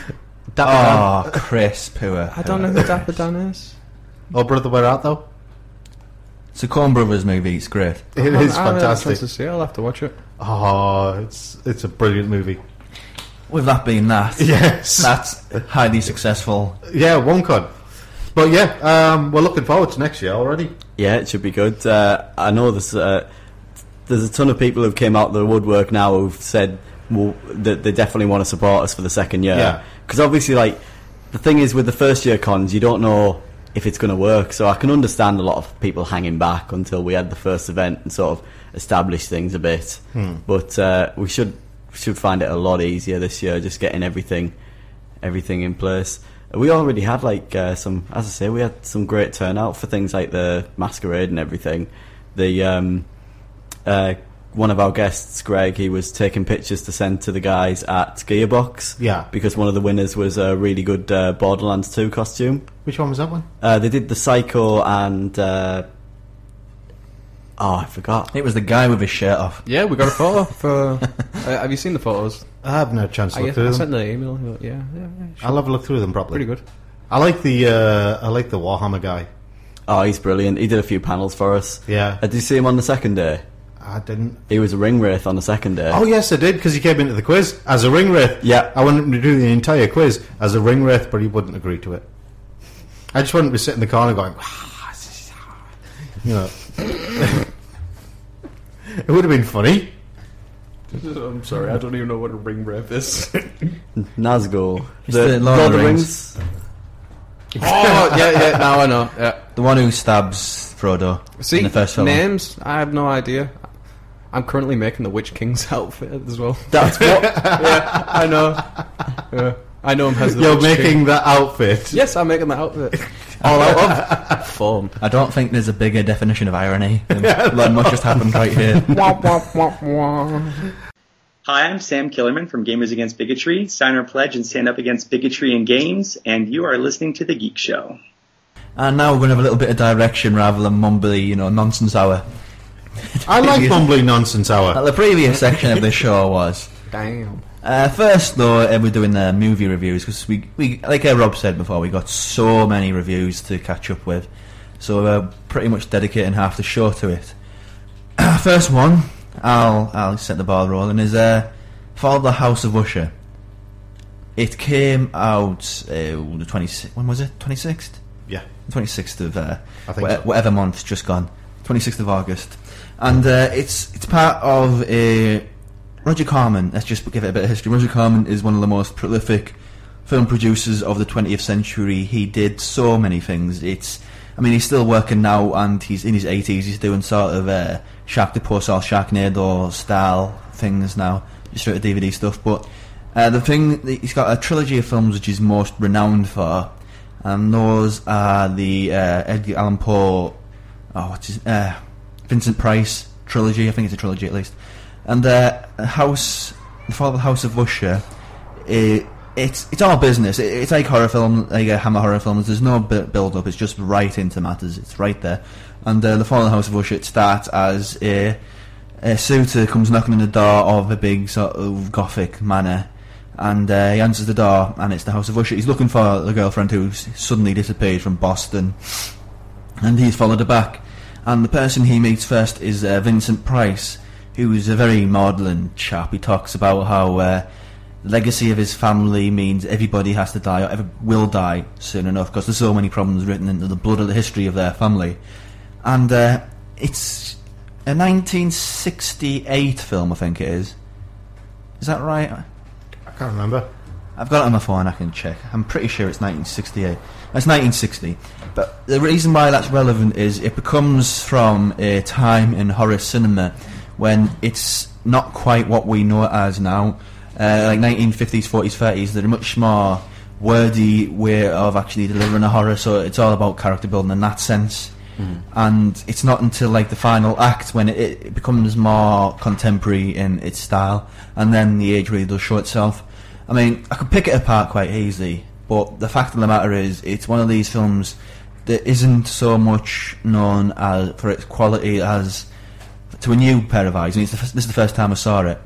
Oh, Chris, poor. I don't know who Dapper Dan is. Oh, brother, where art thou? It's a Coen Brothers movie. It's great. It I is haven't had a chance fantastic. to see. it. I'll have to watch it. Oh, it's it's a brilliant movie. With that being that, Yes. that's highly successful. Yeah, OneCon. But yeah, um, we're looking forward to next year already. Yeah, it should be good. Uh, I know there's uh, there's a ton of people who've came out of the woodwork now who've said well, that they definitely want to support us for the second year. Yeah. Because obviously, like the thing is with the first year cons, you don't know if it's going to work. So I can understand a lot of people hanging back until we had the first event and sort of establish things a bit. But uh, we should should find it a lot easier this year, just getting everything everything in place. we already had like uh, some, as I say, we had some great turnout for things like the masquerade and everything. The um, uh, one of our guests, Greg, he was taking pictures to send to the guys at Gearbox. Yeah. because one of the winners was a really good uh, Borderlands 2 costume. Which one was that one? Uh, they did the Psycho and uh, oh, I forgot. It was the guy with his shirt off. Yeah, we got a photo for. uh, have you seen the photos? I have no chance to I, look I through sent them. the email. Yeah, yeah, yeah sure. I'll have a look through them properly. pretty good. I like the uh, I like the Warhammer guy. Oh, he's brilliant. He did a few panels for us. Yeah. Uh, did you see him on the second day? I didn't. He was a ring wraith on the second day. Oh yes, I did because he came into the quiz as a ring wraith. Yeah. I wanted him to do the entire quiz as a ring wraith, but he wouldn't agree to it. I just wanted him to sit in the corner going, ah, you know. it would have been funny. I'm sorry, I don't even know what a ring wraith is. Nazgul. It's the Lord of the Rings. oh, yeah, yeah. Now I know. Yeah. The one who stabs Frodo See, in the first film. names. I have no idea. I'm currently making the Witch King's outfit as well. That's what. yeah, I know. Yeah, I know him as the You're Witch making King. that outfit. Yes, I'm making the outfit. All out of fun. I don't think there's a bigger definition of irony than than what just happened right here. Wah, wah, wah, wah. Hi, I'm Sam Killermann from Gamers Against Bigotry, sign our pledge and stand up against bigotry in games, and you are listening to The Geek Show. And now we're going to have a little bit of direction rather than mumbly, you know, nonsense hour. I like mumbly nonsense hour. Well, the previous section of the show was. Damn. Uh, first, though, uh, we're doing the movie reviews because we, we, like uh, Rob said before, we got so many reviews to catch up with, so we're pretty much dedicating half the show to it. first one, I'll I'll set the ball rolling. Is uh, for the House of Usher. It came out uh, the twenty when was it twenty sixth. Yeah. 26th of uh, I think wha- so. whatever month just gone, 26th of August, and uh, it's it's part of a Roger Corman. Let's just give it a bit of history. Roger Corman is one of the most prolific film producers of the 20th century. He did so many things. It's I mean he's still working now, and he's in his 80s. He's doing sort of uh, Shark to Post Sharknado style things now, just sort of DVD stuff. But uh, the thing he's got a trilogy of films which he's most renowned for and those are the uh, Edgar Allan Poe, oh, what's his, uh, Vincent Price trilogy. I think it's a trilogy at least. And uh, House, the the House of Usher. It, it's it's all business. It, it's like horror film, like a Hammer horror films. There's no bu- build up. It's just right into matters. It's right there. And uh, the the House of Usher it starts as a a suitor comes knocking on the door of a big sort of gothic manor and uh, he answers the door and it's the House of Usher. He's looking for the girlfriend who's suddenly disappeared from Boston and he's followed her back. And the person he meets first is uh, Vincent Price, who is a very maudlin chap. He talks about how uh, the legacy of his family means everybody has to die or ever will die soon enough because there's so many problems written into the blood of the history of their family. And uh, it's a 1968 film, I think it is. Is that right? I can't remember. I've got it on my phone. I can check. I'm pretty sure it's 1968. It's 1960. But the reason why that's relevant is it becomes from a time in horror cinema when it's not quite what we know it as now. Uh, like 1950s, 40s, 30s, they're a much more wordy way of actually delivering a horror. So it's all about character building in that sense. And it's not until like the final act when it, it becomes more contemporary in its style, and then the age really does show itself. I mean, I could pick it apart quite easily, but the fact of the matter is, it's one of these films that isn't so much known as for its quality as to a new pair of eyes. And it's the, this is the first time I saw it.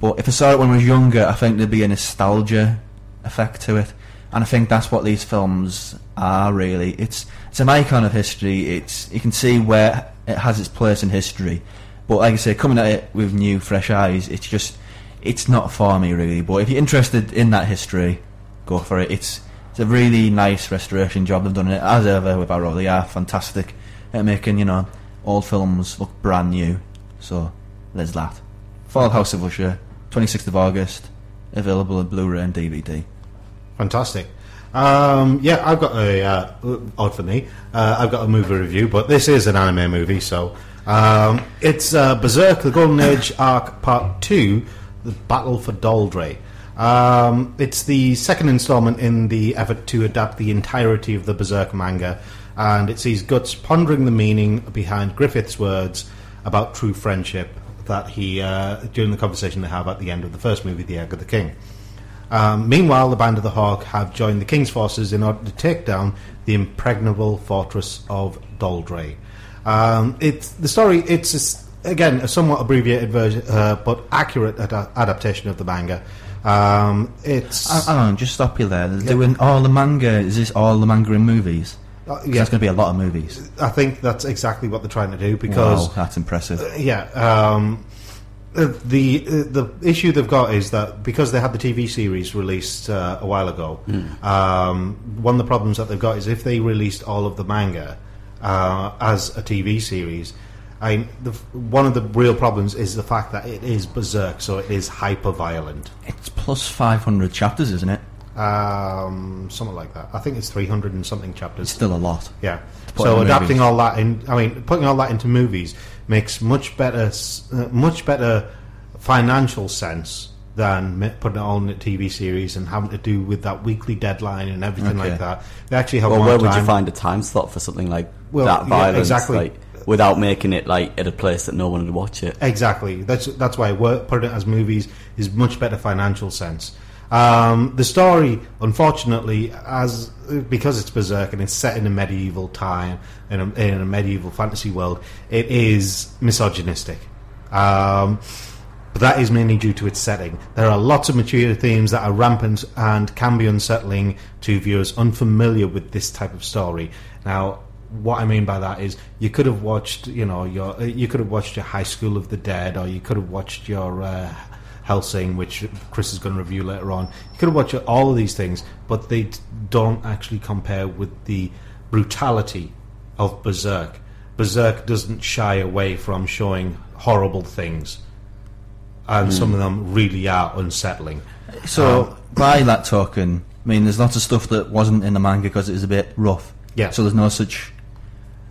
But if I saw it when I was younger, I think there'd be a nostalgia effect to it, and I think that's what these films are really. It's it's an icon of history. It's you can see where it has its place in history, but like I say, coming at it with new, fresh eyes, it's just it's not for me really. But if you're interested in that history, go for it. It's it's a really nice restoration job they've done it as ever with Arrow. They are fantastic at making you know old films look brand new. So there's that. Fall House of Usher, 26th of August, available on Blu-ray and DVD. Fantastic. Um, yeah, I've got a uh, odd for me. Uh, I've got a movie review, but this is an anime movie, so um, it's uh, Berserk: The Golden Age Arc Part Two: The Battle for Doldrey. Um, it's the second installment in the effort to adapt the entirety of the Berserk manga, and it sees Guts pondering the meaning behind Griffith's words about true friendship that he uh, during the conversation they have at the end of the first movie, The Egg of the King. Um, meanwhile, the Band of the Hawk have joined the King's forces in order to take down the impregnable fortress of Doldrey. Um, it's the story. It's again a somewhat abbreviated version, uh, but accurate ad- adaptation of the manga. Um, it's I, I don't know, just stop you there. They're doing all the manga. Is this all the manga in movies? Uh, 'Cause yeah. There's going to be a lot of movies. I think that's exactly what they're trying to do because wow, that's impressive. yeah, um, uh, the uh, the issue they've got is that because they had the TV series released uh, a while ago, um, one of the problems that they've got is if they released all of the manga uh, as a TV series. I, the, one of the real problems is the fact that it is berserk, so it is hyper violent. It's plus 500 chapters, isn't it? Um, something like that. I think it's 300 and something chapters. It's still a lot. Yeah. So adapting movies. all that in, I mean, putting all that into movies makes much better, uh, much better financial sense than putting it all in a TV series and having to do with that weekly deadline and everything Okay. like that. They actually have Well, more where would you find a time slot for something like Well, that yeah, violence? exactly. Like, without making it like at a place that no one would watch it. Exactly. That's that's why work, putting it as movies is much better financial sense. Um, the story, unfortunately, as because it's berserk and it's set in a medieval time in a, in a medieval fantasy world, it is misogynistic. Um, but that is mainly due to its setting. There are lots of mature themes that are rampant and can be unsettling to viewers unfamiliar with this type of story. Now, what I mean by that is you could have watched, you know, your you could have watched your High School of the Dead, or you could have watched your uh, Hellsing, which Chris is going to review later on. You could have watched all of these things, but they don't actually compare with the brutality of Berserk. Berserk doesn't shy away from showing horrible things, and some of them really are unsettling. So, Um, by that token, I mean, there's lots of stuff that wasn't in the manga because it was a bit rough. Yeah. So there's no such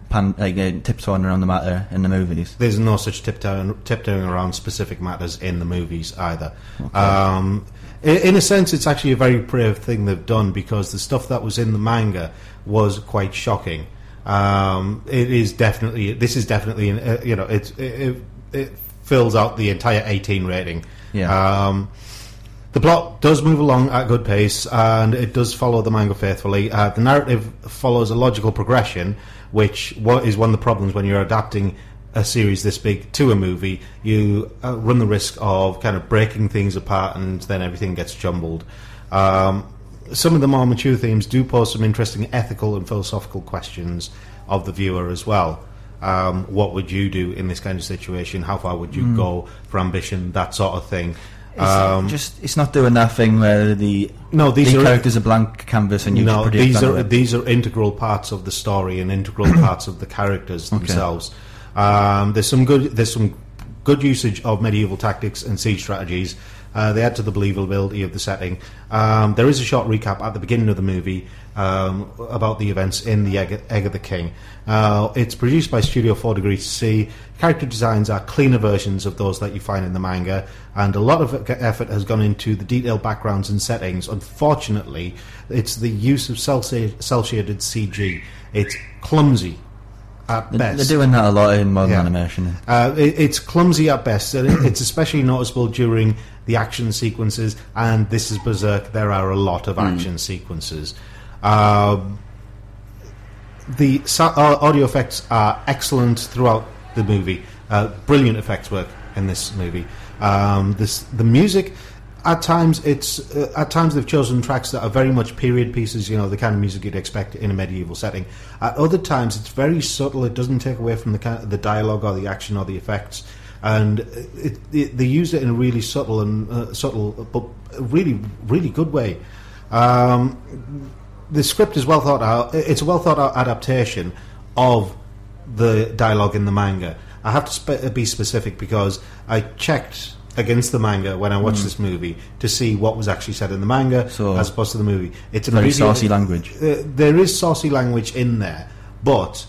pan, like, uh, tiptoeing around the matter in the movies. There's no such tiptoeing, tiptoeing around specific matters in the movies either. Um, in, in a sense, it's actually a very brave thing they've done because the stuff that was in the manga was quite shocking. Um, it is definitely this is definitely uh, you know it, it it fills out the entire 18 rating. Yeah. Um, the plot does move along at a good pace, and it does follow the manga faithfully. Uh, the narrative follows a logical progression, which is one of the problems when you're adapting a series this big to a movie. You uh, run the risk of kind of breaking things apart, and then everything gets jumbled. Um, some of the more mature themes do pose some interesting ethical and philosophical questions of the viewer as well. Um, what would you do in this kind of situation? How far would you go for ambition? That sort of thing. It's Um, just it's not doing that thing where the no, these the are character's a blank canvas and you no, just these are these are integral parts of the story and integral parts of the characters themselves. Um, there's some good there's some good usage of medieval tactics and siege strategies. Uh, they add to the believability of the setting. Um, there is a short recap at the beginning of the movie um, about the events in the Egg, Egg of the King. Uh, it's produced by Studio 4 Degrees C. Character designs are cleaner versions of those that you find in the manga, and a lot of effort has gone into the detailed backgrounds and settings. Unfortunately, it's the use of cel shaded CG. It's clumsy at best. they're doing that a lot in modern Yeah. animation. Uh, it, it's clumsy at best. It's especially noticeable during the action sequences, and this is Berserk. There are a lot of action sequences. Um, the uh, audio effects are excellent throughout the movie. Uh, brilliant effects work in this movie. Um, this the music. At times, it's uh, at times they've chosen tracks that are very much period pieces. You know, the kind of music you'd expect in a medieval setting. At other times, it's very subtle. It doesn't take away from the the dialogue or the action or the effects, and it, it, they use it in a really subtle and uh, subtle, but really, really good way. Um, the script is well thought out. It's a well thought out adaptation of the dialogue in the manga. I have to spe- be specific because I checked against the manga when I watched this movie to see what was actually said in the manga. So- as opposed to the movie. It's Very saucy language. Uh, there is saucy language in there, but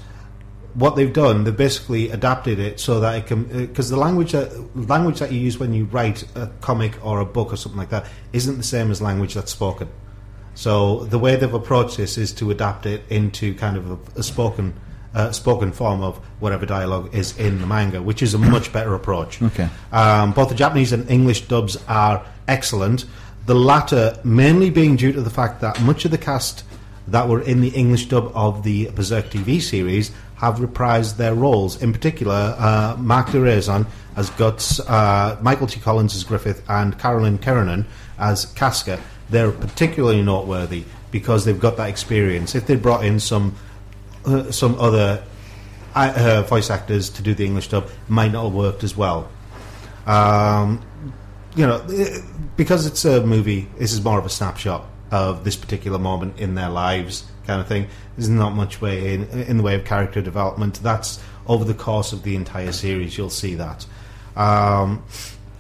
what they've done, they've basically adapted it so that it can because the language that language that you use when you write a comic or a book or something like that isn't the same as language that's spoken. So the way they've approached this is to adapt it into kind of a, a spoken uh, spoken form of whatever dialogue is in the manga, which is a much better approach. Okay. Um, both the Japanese and English dubs are excellent. The latter mainly being due to the fact that much of the cast that were in the English dub of the Berserk TV series have reprised their roles. In particular, uh, Marc Diraison as Guts, uh, Michael T. Collins as Griffith, and Carolyn Keranen as Casca. They're particularly noteworthy because they've got that experience. If they brought in some uh, some other uh, uh, voice actors to do the English dub, it might not have worked as well. Um, you know, eh, because it's a movie, this is more of a snapshot of this particular moment in their lives, kind of thing. There's not much way in, in the way of character development. That's over the course of the entire series. You'll see that. Um,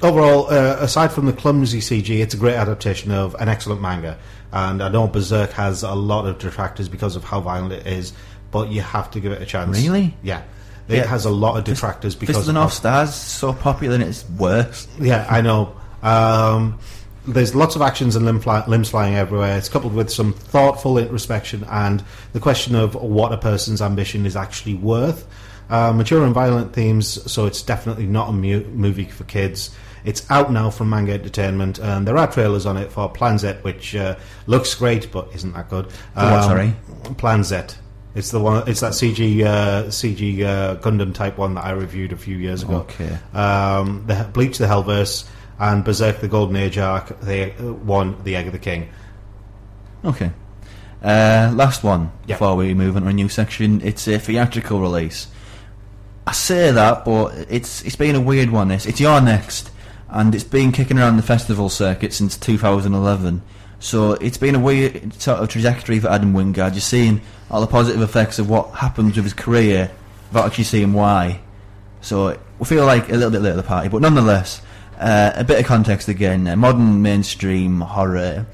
overall, uh, aside from the clumsy CG, it's a great adaptation of an excellent manga. And I know Berserk has a lot of detractors because of how violent it is, but you have to give it a chance. Really? Yeah. It Yeah. has a lot of detractors because Fist of the North Stars so popular and it's worse. yeah, I know. Um, there's lots of actions and limb fly- limbs flying everywhere. It's coupled with some thoughtful introspection and the question of what a person's ambition is actually worth. Uh, mature and violent themes, so it's definitely not a mu- movie for kids. It's out now from Manga Entertainment, and there are trailers on it for Planzet, which uh, looks great but isn't that good. For what, sorry? Planzet. It's the one. It's that CG uh, CG uh, Gundam type one that I reviewed a few years ago. Okay. Um, the Bleach the Hellverse and Berserk the Golden Age arc. They uh, won the Egg of the King. Okay. Uh, last one Yeah. before we move on to a new section. It's a theatrical release. I say that, but it's it's been a weird one. This it's You're Next, and it's been kicking around the festival circuit since 2011. So it's been a weird sort of trajectory for Adam Wingard. You're seeing all the positive effects of what happens with his career without actually seeing why. So we feel like a little bit late to the party, but nonetheless, uh, a bit of context again. Uh, modern mainstream horror.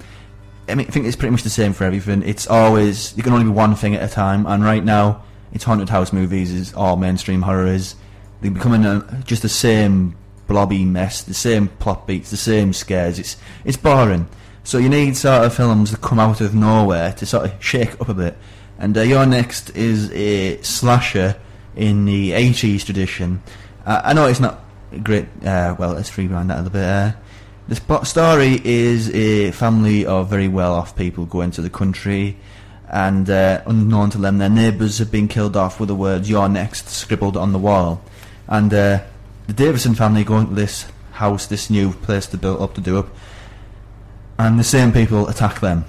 I mean, I think it's pretty much the same for everything. It's always you can only be one thing at a time, and right now, it's haunted house movies is all mainstream horror is. They're becoming a, just the same blobby mess, the same plot beats, the same scares. It's it's boring. So you need sort of films that come out of nowhere to sort of shake up a bit. And uh, You're Next is a slasher in the 80s tradition. Uh, I know it's not great. Uh, well, let's rewind that a little bit. Uh, the story is a family of very well-off people go into the country, and uh, unknown to them, their neighbours have been killed off with the words "You're next" scribbled on the wall. And uh, the Davison family go into this house, this new place to build up to do up, and the same people attack them.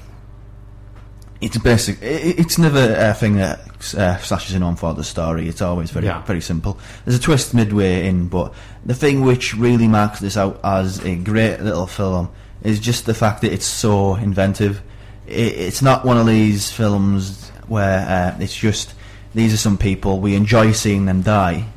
It's basic. it's never a thing that uh, slashes in on for the story. It's always very Yeah. very simple. There's a twist midway in, but the thing which really marks this out as a great little film is just the fact that it's so inventive. I it's not one of these films where uh, it's just these are some people we enjoy seeing them die.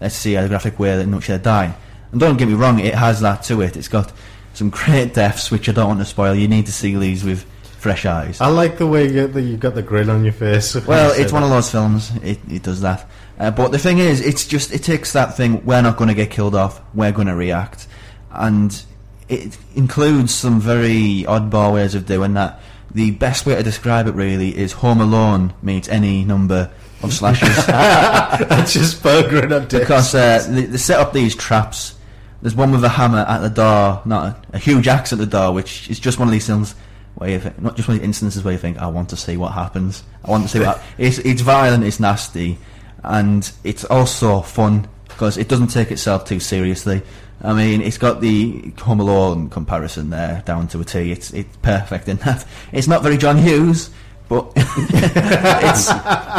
Let's see a graphic way in which they die. And don't get me wrong, it has that to it. It's got some great deaths which I don't want to spoil. You need to see these with fresh eyes. I like the way you, that you've got the grin on your face. Well, it's one of those films. It, it does that. Uh, but the thing is, it's just it takes that thing. We're not going to get killed off. We're going to react, and it includes some very oddball ways of doing that. The best way to describe it really is Home Alone meets any number of slashers That's just burgering on dicks. because uh, they, they set up these traps. There's one with a hammer at the door, not a, a huge axe at the door, which is just one of these things where you think, not just one of the instances where you think, I want to see what happens. I want to see what. it's it's violent, it's nasty, and it's also fun because it doesn't take itself too seriously. I mean, it's got the Home Alone comparison there down to a T. It's it's perfect in that. It's not very John Hughes, but it's,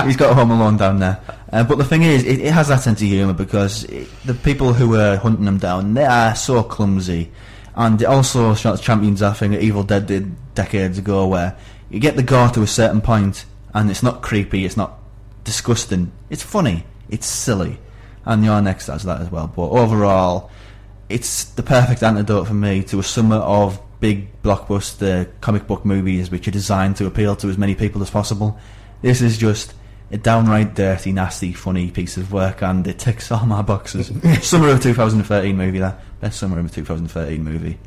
he's got Home Alone down there. Uh, but the thing is, it, it has that sense of humour because it, the people who are hunting them down, they are so clumsy. And it also champions thing that Evil Dead did decades ago where you get the gore to a certain point and it's not creepy, it's not disgusting, it's funny, it's silly. And You're Next does that as well. But overall, it's the perfect antidote for me to a summer of big blockbuster comic book movies which are designed to appeal to as many people as possible. This is just a downright dirty, nasty, funny piece of work, and it ticks all my boxes. summer of 2013 movie, that best summer of 2013 movie.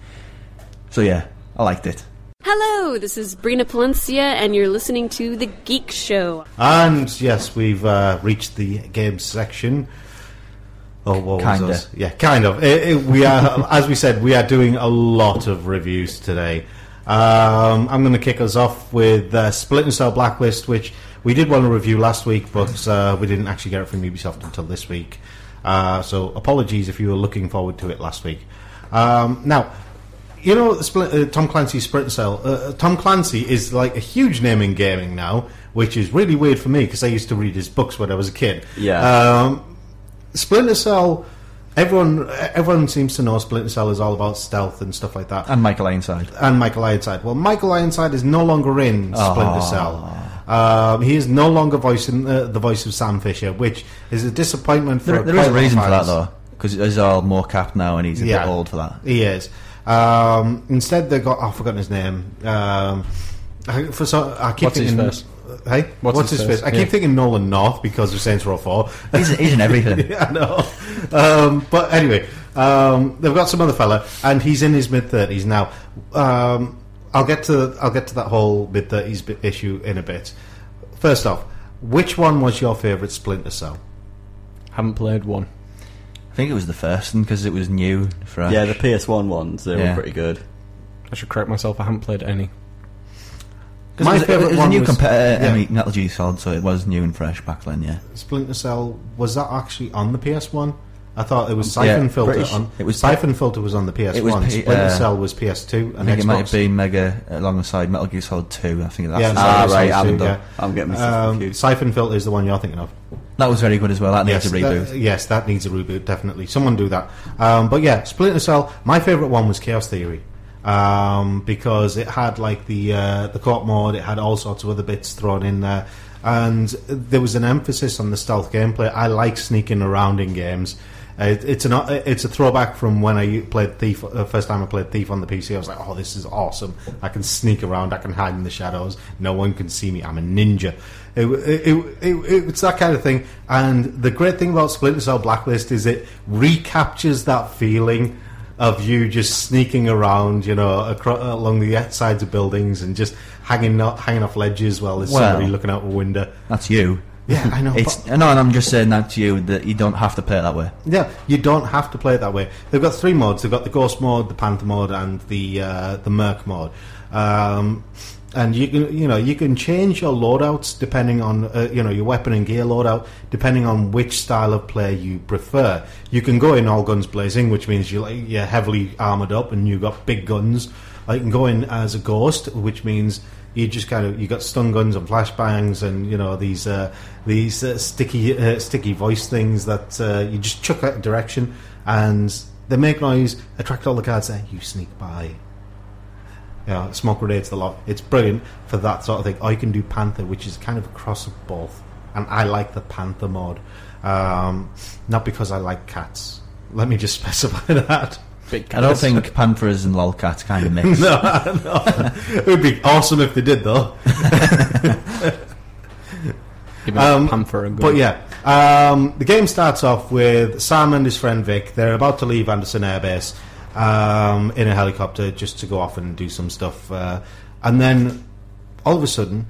So yeah, I liked it. Hello, this is Brina Palencia, and you're listening to The Geek Show. And yes, we've uh, reached the games section. Oh, what Kinda. was us? Yeah, kind of. It- it- we are, as we said, we are doing a lot of reviews today. Um, I'm going to kick us off with uh, Splinter Cell Blacklist, which we did want to review last week, but uh, we didn't actually get it from Ubisoft until this week. Uh, so apologies if you were looking forward to it last week. Um, now, you know, Split, uh, Tom Clancy's Splinter Cell. Uh, Tom Clancy is like a huge name in gaming now, which is really weird for me because I used to read his books when I was a kid. Yeah. Um, Splinter Cell. Everyone, everyone seems to know Splinter Cell is all about stealth and stuff like that. And Michael Ironside. And Michael Ironside. Well, Michael Ironside is no longer in Splinter Cell. Um, he is no longer voicing uh, the voice of Sam Fisher, which is a disappointment for There, there is a lot of reason for that though, because he's all more capped now, and he's a Yeah. bit old for that. He is. Um, instead, they got. I've forgotten his name. Um, I, for so, I keep What's his thinking. face? Hey, What's his face? I keep Yeah. thinking Nolan North because of Saints Row Four. He's, he's in everything. yeah, I know. Um, but anyway, um, they've got some other fella, and he's in his mid thirties now. Um, I'll get to I'll get to that whole mid thirties issue in a bit. First off, which one was your favourite Splinter Cell? Haven't played one. I think it was the first one because it was new, fresh. Yeah, the PS1 ones, they Yeah. were pretty good. I should correct myself. I haven't played any. My it was, it favourite was a one new was- competitor. Uh, yeah. I mean, Metal Gear Solid, so it was new and fresh back then. Yeah, Splinter Cell was that actually on the PS One? I thought it was Yeah, Siphon Filter British- on. it was- Siphon Filter was on the PS It was One. P- Splinter uh, Cell was PS Two I think Xbox. it might have been Mega alongside Metal Gear Solid Two. I think that's Yeah, the Ah, right, Cell I'm- yeah. I'm getting myself Um, confused. Siphon Filter is the one you're thinking of. that was very good as well. That needs a reboot. That, yes, that needs a reboot. Definitely, someone do that. Um, but yeah, Splinter Cell. My favorite one was Chaos Theory um, because it had like the uh, the court mode. It had all sorts of other bits thrown in there, and there was an emphasis on the stealth gameplay. I like sneaking around in games. Uh, it, it's an it's a throwback from when I played Thief. Uh, first time I played Thief on the PC, I was like, "Oh, this is awesome! I can sneak around. I can hide in the shadows. No one can see me. I'm a ninja." It, it, it, it, it's that kind of thing. And the great thing about Splinter Cell Blacklist is it recaptures that feeling of you just sneaking around, you know, across, along the sides of buildings and just hanging off, hanging off ledges while there's Well- somebody looking out a window. That's you. Yeah, I know. It's no, and I'm just saying that to you that you don't have to play it that way. Yeah, you don't have to play it that way. They've got three modes. They've got the Ghost mode, the Panther mode, and the uh, the Merc mode. Um, and you can you know you can change your loadouts depending on uh, you know your weapon and gear loadout depending on which style of play you prefer. You can go in all guns blazing, which means you like, you're heavily armored up and you've got big guns. You can go in as a ghost, which means you just kind of you got stun guns and flashbangs and you know these uh, these uh, sticky uh, sticky voice things that uh, you just chuck out a direction and they make noise, attract all the guards there. You sneak by. Yeah, smoke grenades a lot. It's brilliant for that sort of thing. I can do Panther, which is kind of a cross of both. And I like the Panther mode. Um, not because I like cats. Let me just specify that. Big I don't think Panthers and lolcats kind of mix. no, no. It would be awesome if they did, though. Give Um, Panther a go. But yeah, um, the game starts off with Sam and his friend Vic. They're about to leave Andersen Air Base um, in a helicopter just to go off and do some stuff. Uh, and then all of a sudden,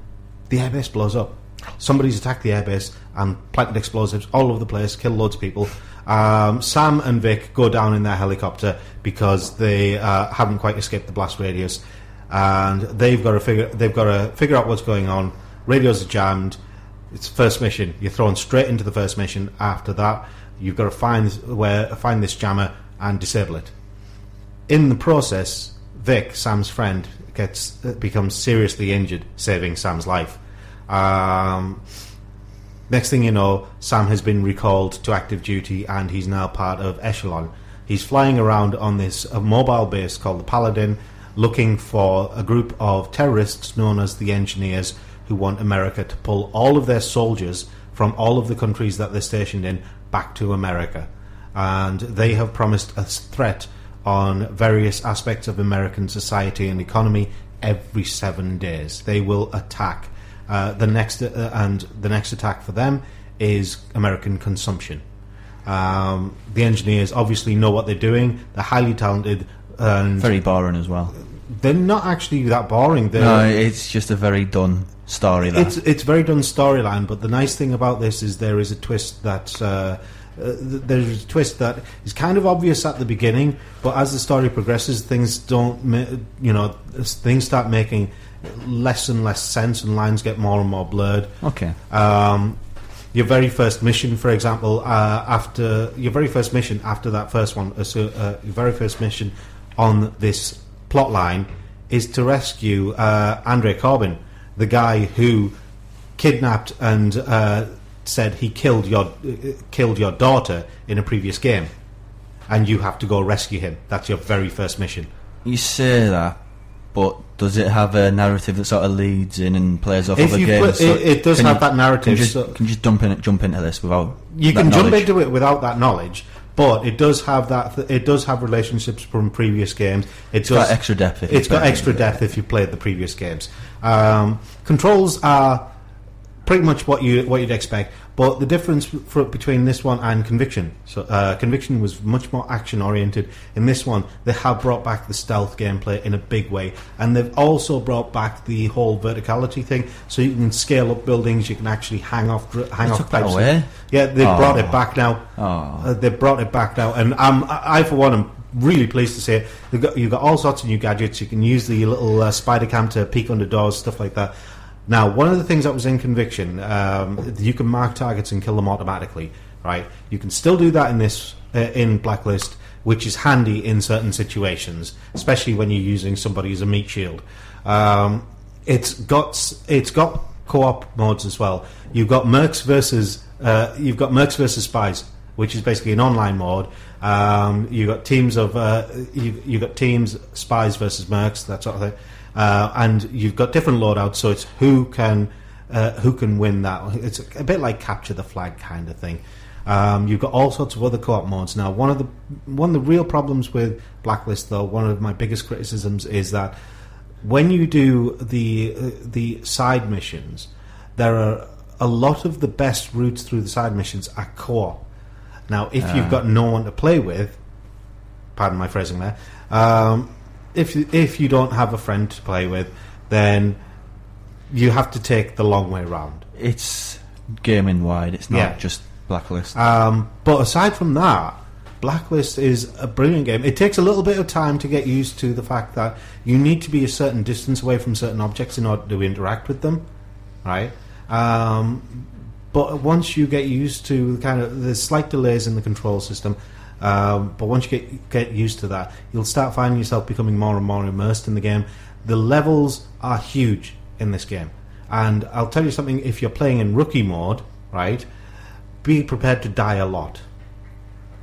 the airbase blows up. Somebody's attacked the airbase and planted explosives all over the place, killed loads of people. Um, Sam and Vic go down in their helicopter because they uh, haven't quite escaped the blast radius, and they've got to figure they've got to figure out what's going on. Radios are jammed. It's first mission. You're thrown straight into the first mission. After that, you've got to find where find this jammer and disable it. In the process, Vic, Sam's friend, gets becomes seriously injured, saving Sam's life. Um, next thing you know, Sam has been recalled to active duty, and he's now part of Echelon. He's flying around on this mobile base called the Paladin, looking for a group of terrorists known as the Engineers, who want America to pull all of their soldiers from all of the countries that they're stationed in back to America. And they have promised a threat on various aspects of American society and economy every seven days. They will attack. Uh, the next uh, and the next attack for them is American consumption. Um, the engineers obviously know what they're doing. They're highly talented. And Very boring as well. they're not actually that boring. They're, No, it's just a very done story. It's it's very done storyline, but the nice thing about this is there is a twist that uh, uh, there's a twist that is kind of obvious at the beginning, but as the story progresses, things don't ma- you know things start making less and less sense, and lines get more and more blurred. okay. Um, your very first mission, for example, uh, after your very first mission after that first one, uh, so, uh, your very first mission on this plot line is to rescue uh, Andriy Kobin, the guy who kidnapped and uh, said he killed your uh, killed your daughter in a previous game, and you have to go rescue him. That's your very first mission. You say that, but does it have a narrative that sort of leads in and plays off If other games? put- it- it does have you- that narrative, Can you just, so- can you just jump in, jump into this without you can jump into it without that knowledge, but it does have that. Th- it does have relationships from previous games. It It's does, got extra depth if you It's got extra depth if you played the previous games. Um, controls are pretty much what you what you'd expect, but the difference for, between this one and Conviction. So uh, Conviction was much more action oriented. In this one, they have brought back the stealth gameplay in a big way, and they've also brought back the whole verticality thing, so you can scale up buildings. You can actually hang off hang They off pipes. Yeah, they Oh. brought it back now. Oh. Uh, they brought it back now, and um, I, I, for one, am really pleased to see it. You've got, you've got all sorts of new gadgets. You can use the little uh, spider cam to peek under doors, stuff like that. Now, one of the things that was in Conviction, um, you can mark targets and kill them automatically. Right? You can still do that in this uh, in Blacklist, which is handy in certain situations, especially when you're using somebody as a meat shield. Um, it's got it's got co-op modes as well. You've got Mercs versus uh, you've got Mercs versus Spies, which is basically an online mode. Um, you've got teams of uh, you, you've got teams Spies versus Mercs, that sort of thing, uh, and you've got different loadouts. So it's who can uh, who can win that. It's a bit like capture the flag kind of thing. Um, you've got all sorts of other co-op modes now. One of the one of the real problems with Blacklist, though, one of my biggest criticisms is that when you do the uh, the side missions, there are a lot of the best routes through the side missions are co-op. Now, if you've Ah. got no one to play with, pardon my phrasing there, um, if you- if you don't have a friend to play with, then you have to take the long way round. It's gaming wide. It's not Yeah. just Blacklist. Um, but aside from that, Blacklist is a brilliant game. It takes a little bit of time to get used to the fact that you need to be a certain distance away from certain objects in order to interact with them, right? Um, but once you get used to the kind of there's slight delays in the control system, um, but once you get get used to that, you'll start finding yourself becoming more and more immersed in the game. The levels are huge in this game, and I'll tell you something: if you're playing in rookie mode, right, be prepared to die a lot.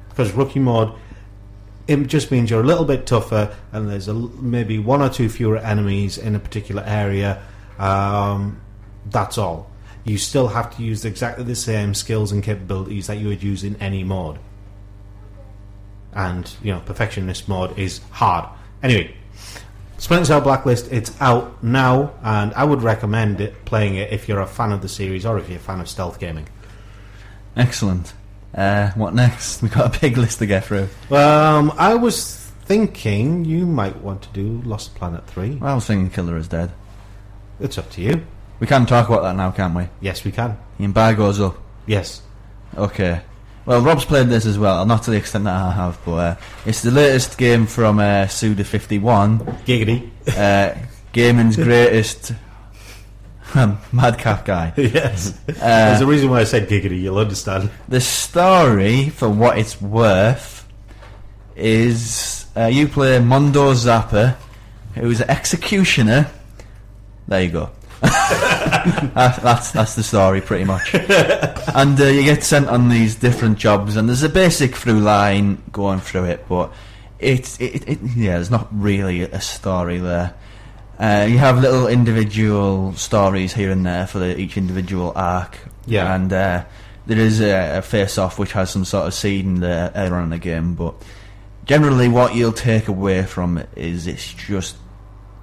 Because rookie mode it just means you're a little bit tougher and there's a, maybe one or two fewer enemies in a particular area. Um, that's all. You still have to use exactly the same skills and capabilities that you would use in any mode and you know perfectionist mode is hard anyway Splinter Cell Blacklist it's out now and I would recommend it playing it if you're a fan of the series or if you're a fan of stealth gaming Excellent. Uh, what next? We've got a big list to get through. Um, I was thinking you might want to do Lost Planet 3. Well, I was thinking Killer is dead. It's up to you. We can talk about that now, can't we? Yes, we can. The embargo's up. Yes. Okay. Well, Rob's played this as well, not to the extent that I have, but uh, it's the latest game from uh, Suda51. Giggity. Uh, gaming's greatest um, madcap guy. yes. Uh, There's a reason why I said giggity, you'll understand. The story, for what it's worth, is uh, you play Mondo Zappa, who's an executioner. There you go. That- that's that's the story, pretty much. and uh, you get sent on these different jobs, and there's a basic through line going through it, but it's it, it yeah, there's not really a story there. Uh, you have little individual stories here and there for the, each individual arc. Yeah. And uh, there is a, a face off which has some sort of seed there earlier on in the game, but generally what you'll take away from it is it's just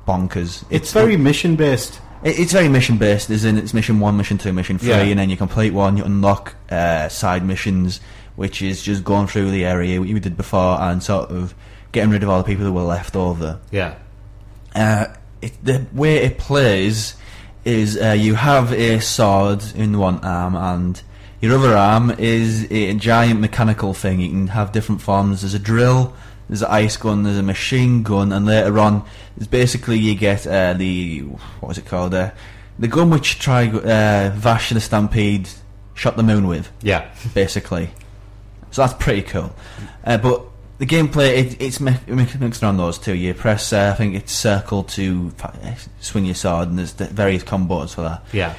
bonkers. It's very mission based. It, it's very mission based. As in, it's mission one, mission two, mission three, Yeah. and then you complete one, you unlock uh, side missions, which is just going through the area what you did before and sort of getting rid of all the people who were left over. Yeah. Uh, it, the way it plays is uh, you have a sword in one arm and your other arm is a giant mechanical thing. You can have different forms. There's a drill, there's an ice gun, there's a machine gun, and later on, it's basically you get uh, the what was it called? Uh, the gun which try uh, Vash the Stampede shot the moon with. Yeah. basically. So that's pretty cool. Uh, but the gameplay, it, it's mi- mi- mixed around those two. You press, uh, I think it's circle to swing your sword, and there's various combos for that. Yeah.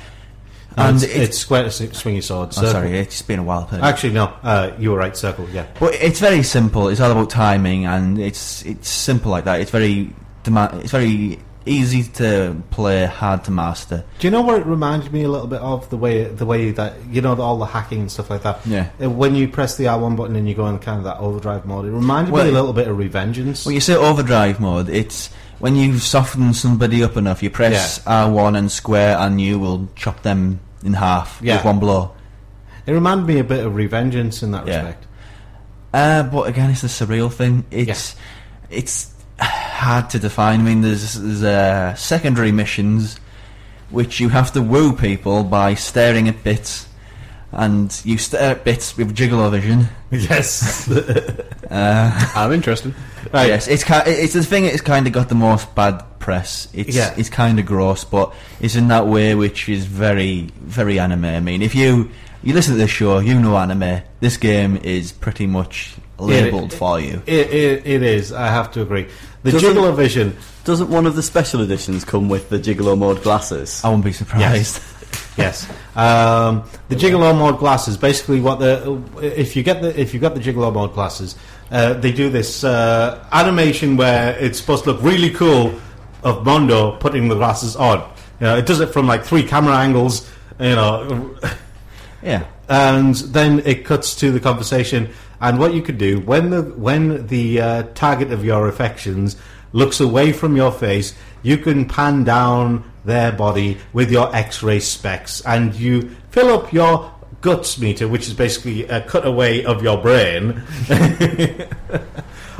And it's, it- it's square to s- swing your sword. Oh, sorry, it's been a while. Actually, no. Uh, you were right. Circle. Yeah. But it's very simple. It's all about timing, and it's it's simple like that. It's very it's very easy to play, hard to master. Do you know what it reminded me a little bit of the way the way that you know all the hacking and stuff like that. Yeah. Uh, When you press the R one button and you go in kind of that overdrive mode, it reminded Well, me a little bit of Revengeance. When you say overdrive mode, it's when you soften somebody up enough. You press R1 and square, and you will chop them in half Yeah. with one blow. It reminded me a bit of Revengeance in that Yeah. respect. Uh, but again, it's a surreal thing. It's it's hard to define. I mean, there's there's uh, secondary missions which you have to woo people by staring at bits, and you stare at bits with gigolo vision. Yes. uh, I'm interested. Right. Yes, it's ki- it's the thing. It's kind of got the most bad press. It's Yeah. it's kind of gross, but it's in that way which is very very anime. I mean, if you you listen to this show, you know anime. This game is pretty much labelled for you. It, it, it is. I have to agree. The Doesn't- Gigolo Vision. Doesn't one of the special editions come with the Gigolo mode glasses? I wouldn't be surprised. Yes. Um, the Gigolo mode glasses. Basically, what the if you get the if you got the Gigolo mode glasses, uh, they do this uh, animation where it's supposed to look really cool of Mondo putting the glasses on. You know, it does it from like three camera angles. You know, Yeah. and then it cuts to the conversation. And what you could do when the when the uh, target of your affections looks away from your face, you can pan down their body with your X-ray specs, and you fill up your guts meter, which is basically a cutaway of your brain,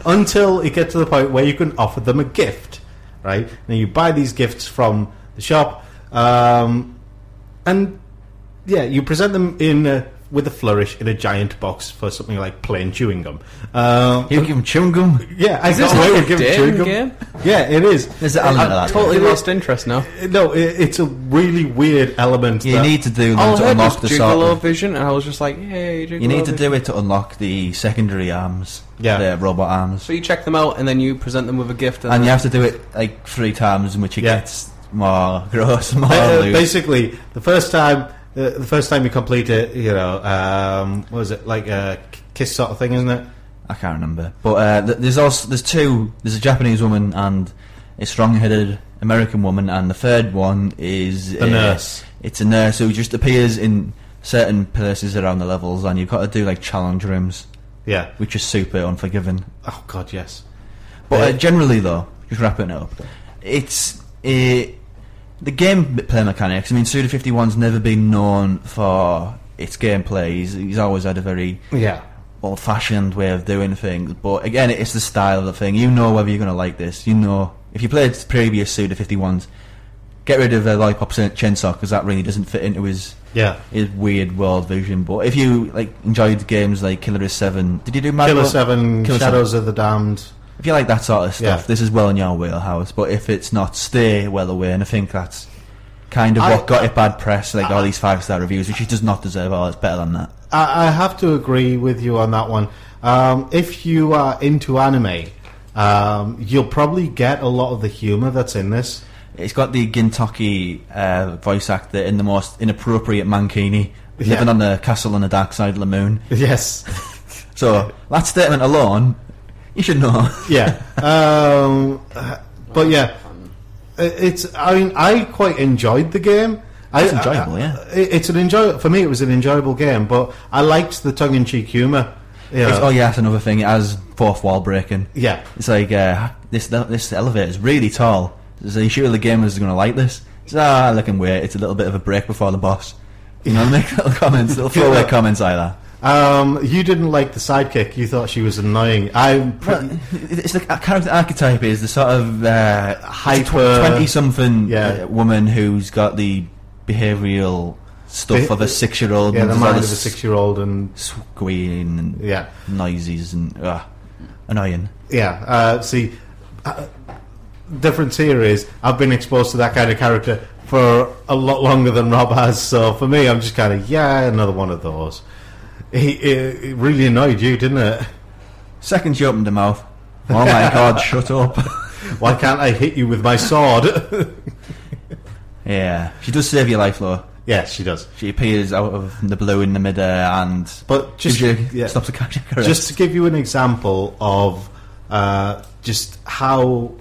until it gets to the point where you can offer them a gift. Right now, you buy these gifts from the shop, um, and yeah, you present them in uh, with a flourish in a giant box for something like plain chewing gum. Um, You give them chewing gum. yeah, I Is this got away like with a giving chewing gum. game? Yeah, it is. There's an element of that. Totally It- lost interest now. No, it, it's a really weird element. You that- need to do All them I to heard was unlock the Gigolo sort of, Vision, and I was just like, "Yay, Gigolo You need to Vision. do it to unlock the secondary arms. Yeah. The robot arms. So you check them out, and then you present them with a gift, and, And you have to do it like three times, in which it Yeah. gets more gross, more uh, loose. basically, the first time, uh, the first time you complete it, you know, um, what was it like a kiss sort of thing, isn't it? I can't remember. But uh, th- there's also there's two. There's a Japanese woman and a strong-headed American woman, and the third one is The uh, nurse. It's a nurse who just appears in certain places around the levels, and you've got to do like challenge rooms, Yeah. which is super unforgiving. Oh God, yes. But Uh, uh, generally, though, just wrapping it up, it's uh, the gameplay mechanics. I mean, Suda 51's never been known for its gameplay. He's, he's always had a very Yeah. old-fashioned way of doing things. But again, it's the style of the thing. You know whether you're going to like this. You know if you played previous Suda 51s, get rid of the Lollipop Chainsaw because that really doesn't fit into his Yeah. his weird world vision. But if you like enjoyed games like Killer Seven, did you do Mad Killer? Seven, Killer Shadows of the Damned. If you like that sort of stuff, Yeah. this is well in your wheelhouse. But if it's not, stay well away. And I think that's kind of I- what got it bad press, like all these five star reviews, which it does not deserve. Oh, it's better than that. I, I have to agree with you on that one. Um, if you are into anime, um, you'll probably get a lot of the humor that's in this. It's got the Gintoki uh, voice actor in the most inappropriate mankini, Yeah. living on the castle on the dark side of the moon. Yes. So that statement alone, you should know. yeah. Um, but yeah, it's. I mean, I quite enjoyed the game. I, enjoyable, I- yeah. It's an enjoy for me. It was an enjoyable game, but I liked the tongue-in-cheek know. oh yeah, that's another thing. It has fourth wall breaking. Yeah. It's like uh, this this elevator is really tall. So you sure the gamers are going to like this? So, ah, look and wait. It's a little bit of a break before the boss. You know, make little comments, little throwaway comments like that. Um, you didn't like the sidekick. You thought she was annoying. I'm pretty, Well, it's the a character archetype is the sort of uh, Hyper- twenty-something Yeah. uh, woman who's got the behavioural stuff The- of a six-year-old. yeah, and the mind of a six-year-old, and squealing and yeah, noises and uh, annoying. yeah. Uh, see, uh, difference here is I've been exposed to that kind of character for a lot longer than Rob has. So for me, I'm just kind of yeah, another one of those. He, it, it really annoyed you, didn't it? Second, she opened her mouth. Oh my god! Shut up. Why can't I hit you with my sword? Yeah, she does save your life, though. yes, she does. She appears out of the blue in the midair and But just you, yeah. stops a cardiac arrest. Just to give you an example of uh, just how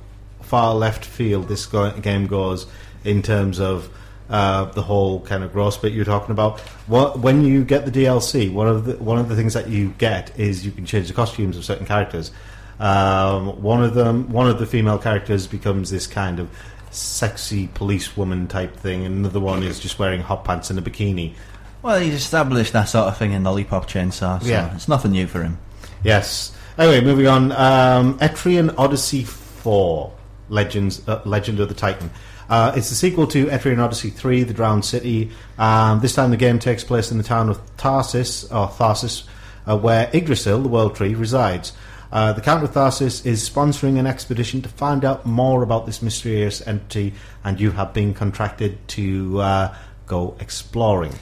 far left field this go- game goes in terms of uh, the whole kind of gross bit you're talking about. What, when you get the DLC, one of the one of the things that you get is you can change the costumes of certain characters. Um, one of them, one of the female characters becomes this kind of sexy policewoman type thing, and another one is just wearing hot pants and a bikini. well, he's established that sort of thing in the Lollipop Chainsaw, so Yeah. it's nothing new for him. Yes. Anyway, moving on. Um, Etrian Odyssey 4 Legends, uh, Legend of the Titan. Uh, it's the sequel to Etrian Odyssey 3, The Drowned City. Um, this time the game takes place in the town of Tarsis, or Tharsis, uh, where Yggdrasil, the World Tree, resides. Uh, the Count of Tharsis is sponsoring an expedition to find out more about this mysterious entity, and you have been contracted to uh, go exploring.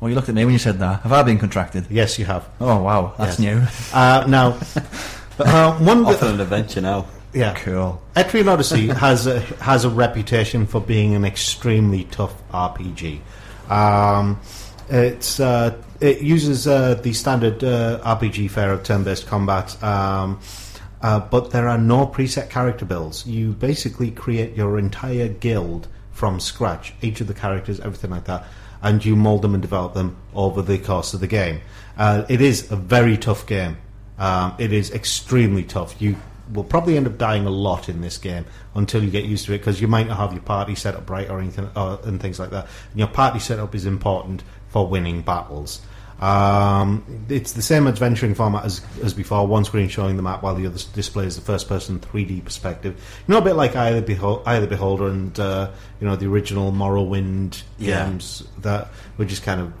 Well, you looked at me when you said that. Have I been contracted? Yes, you have. Oh wow, that's Yes. new. Uh, now, uh, one of the, an adventure now. Yeah, Cool. Etrian Odyssey has a, has a reputation for being an extremely tough RPG. Um, it's uh, it uses uh, the standard uh, RPG fare of turn-based combat, um, uh, but there are no preset character builds. You basically create your entire guild from scratch, each of the characters, everything like that, and you mold them and develop them over the course of the game. Uh, it is a very tough game. Um, it is extremely tough. You will probably end up dying a lot in this game until you get used to it because you might not have your party set up right or anything or, and things like that. And your party setup is important for winning battles. Um, it's the same adventuring format as, as before. One screen showing the map while the other displays the first-person 3D perspective. You know, a bit like Eye of the, Eye of the Beholder and uh, you know the original Morrowind Yeah. games that were just kind of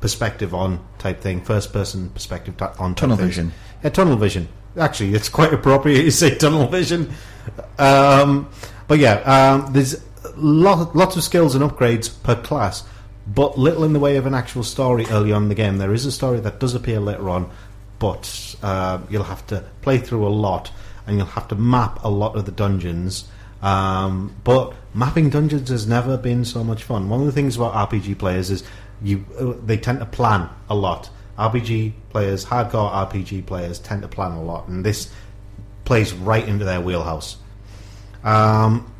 perspective on type thing, first-person perspective ta- on Tunnel things. vision. Yeah, tunnel vision. Actually, it's quite appropriate to say tunnel vision. Um, but yeah, um, there's lot, lots of skills and upgrades per class, but little in the way of an actual story early on in the game. There is a story that does appear later on, but uh, you'll have to play through a lot and you'll have to map a lot of the dungeons. Um, but mapping dungeons has never been so much fun. One of the things about RPG players is you uh, they tend to plan a lot. RPG players, hardcore RPG players, tend to plan a lot, and this plays right into their wheelhouse. Um,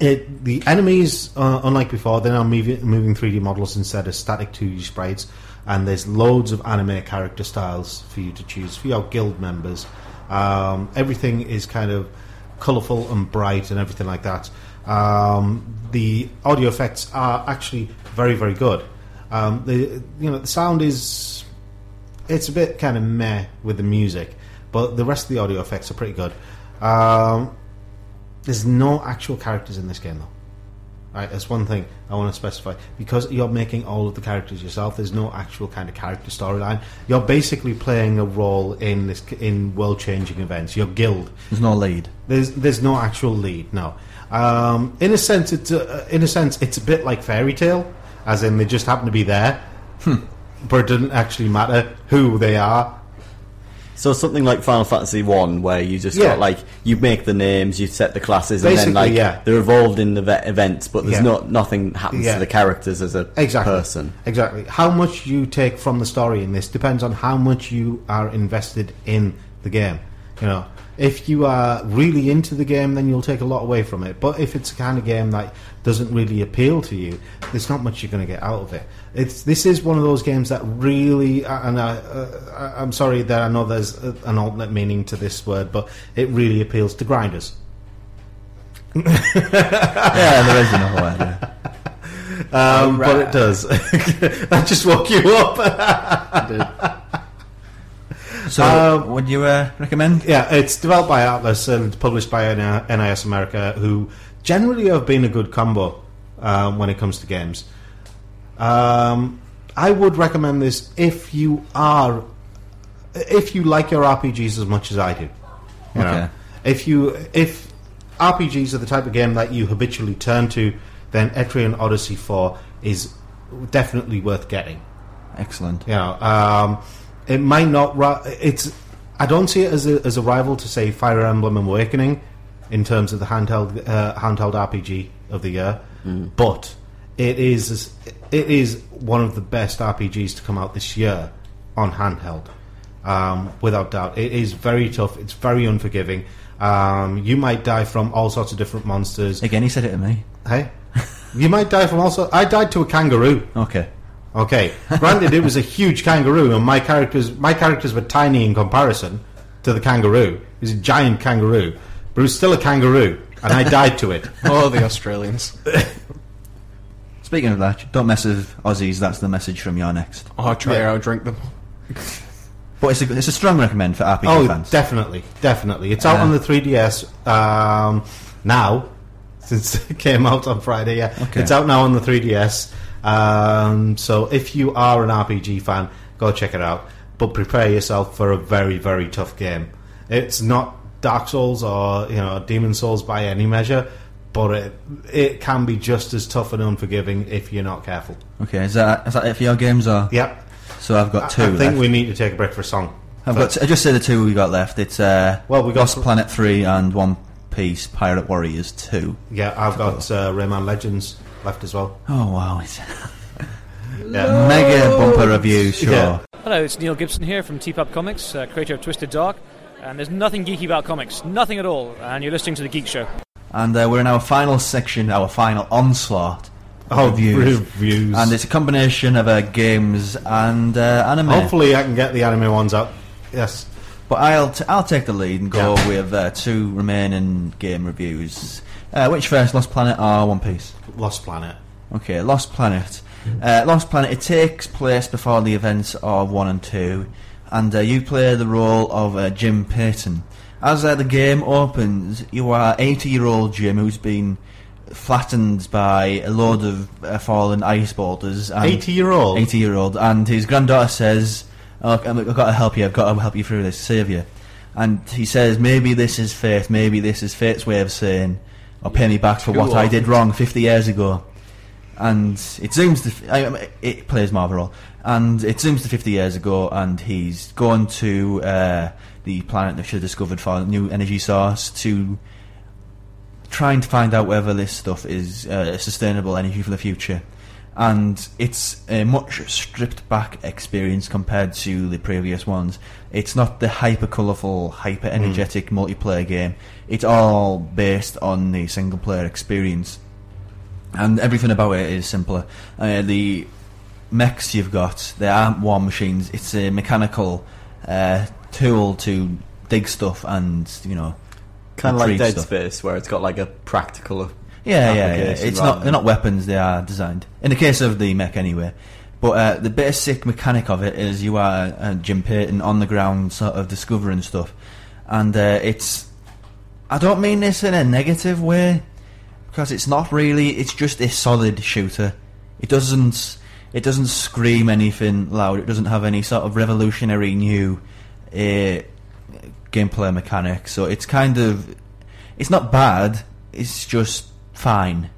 it, the enemies, uh, unlike before, they're now moving, moving 3D models instead of static 2D sprites, and there's loads of anime character styles for you to choose for your guild members. Um, everything is kind of colourful and bright and everything like that. Um, the audio effects are actually very, very good. Um, the you know the sound is it's a bit kind of meh with the music, but the rest of the audio effects are pretty good. Um, there's no actual characters in this game, though. Right, that's one thing I want to specify. Because you're making all of the characters yourself, there's no actual kind of character storyline. You're basically playing a role in this in world-changing events. Your guild. There's no lead. There's there's no actual lead. No. Um, in a sense, it's a, in a sense it's a bit like fairy tale, as in they just happen to be there, but it doesn't actually matter who they are. So something like Final Fantasy One, where you just Yeah. got like you make the names, you set the classes, and then like yeah. they're evolved in the ve- events, but there's Yeah. not nothing happens Yeah. to the characters as a exactly. person. Exactly. How much you take from the story in this depends on how much you are invested in the game. You know, if you are really into the game, then you'll take a lot away from it. But if it's a kind of game that doesn't really appeal to you, there's not much you're going to get out of it. It's this is one of those games that really, and I, uh, I- I'm sorry that I know there's an alternate meaning to this word, but it really appeals to grinders. yeah, there is another word. Yeah. um, but it does. that just woke you up. So, Um, would you uh, recommend? Yeah, it's developed by Atlus and published by NIS America, who generally have been a good combo um, when it comes to games. Um, I would recommend this if you are, if you like your RPGs as much as I do. You know? Okay. If you if RPGs are the type of game that you habitually turn to, then Etrian Odyssey Four is definitely worth getting. Excellent. You know, um, it might not. It's. I don't see it as a, as a rival to say Fire Emblem Awakening in terms of the handheld uh, handheld RPG of the year, but it is it is one of the best RPGs to come out this year on handheld, um, without doubt. It is very tough. It's very unforgiving. Um, you might die from all sorts of different monsters. Again, he said it to me. Hey, you might die from also. I died to a kangaroo. Okay. Okay. Granted, it was a huge kangaroo, and my characters my characters were tiny in comparison to the kangaroo. It was a giant kangaroo, but it was still a kangaroo, and I died to it. Oh, the Australians. Speaking of that, don't mess with Aussies. That's the message from You're Next. Oh, try Yeah. to outdrink them. But it's a, it's a strong recommend for RPG Oh, fans. definitely, definitely. It's out Uh, on the 3DS um, now, since it came out on Friday. Yeah, Okay. it's out now on the 3DS. Um, so if you are an RPG fan, go check it out. But prepare yourself for a very, very tough game. It's not Dark Souls or you know Demon's Souls by any measure, but it it can be just as tough and unforgiving if you're not careful. Okay, is that is that it for your games or? Yep. So I've got two. I think left. we need to take a break for a song. I've got. T- I just say the two we got left. It's uh, Well, we got- Lost Planet Three and One Piece Pirate Warriors Two. Yeah, I've got uh, Rayman Legends left as well. Oh wow, it's Yeah. mega bumper review. Sure. Yeah. Hello, it's Neil Gibson here from T-Pub Comics, uh, creator of Twisted Dark, and there's nothing geeky about comics, nothing at all, and you're listening to The Geek Show. And uh, we're in our final section, our final onslaught. of Oh, reviews. reviews. and it's a combination of uh, games and uh, anime. Hopefully, I can get the anime ones up. Yes. But I'll t- I'll take the lead and go Yeah. with uh, two remaining game reviews. Uh, which first, Lost Planet or One Piece? Lost Planet. Okay, Lost Planet. Uh, Lost Planet. It takes place before the events of one and two, and uh, you play the role of uh, Jim Peyton. As uh, the game opens, you are 80-year-old Jim who's been flattened by a load of uh, fallen ice boulders. 80-year-old? 80-year-old, and his granddaughter says, oh, "I've got to help you. I've got to help you through this, save you." And he says, "Maybe this is fate. Maybe this is fate's way of saying, or pay me back for what I did wrong 50 years ago." And it zooms to I- it plays Marvel, and it zooms to 50 years ago, and he's gone to uh, the planet that should have discovered for a new energy source to trying to find out whether this stuff is uh, sustainable energy for the future. And it's a much stripped back experience compared to the previous ones. It's not the hyper colourful, hyper energetic multiplayer game. It's all based on the single player experience. And everything about it is simpler. Uh, the mechs you've got, they aren't war machines. It's a mechanical uh, tool to dig stuff and, you know, Kind of like Dead stuff. Space, where it's got like a practical. Yeah, yeah, yeah. It's not. They're not weapons. They are designed. In the case of the mech, anyway. But uh, the basic mechanic of it is you are uh, Jim Peyton on the ground, sort of discovering stuff, and uh, it's. I don't mean this in a negative way, because it's not really. It's just a solid shooter. It doesn't. It doesn't scream anything loud. It doesn't have any sort of revolutionary new uh, gameplay mechanic. So it's kind of. It's not bad. It's just fine.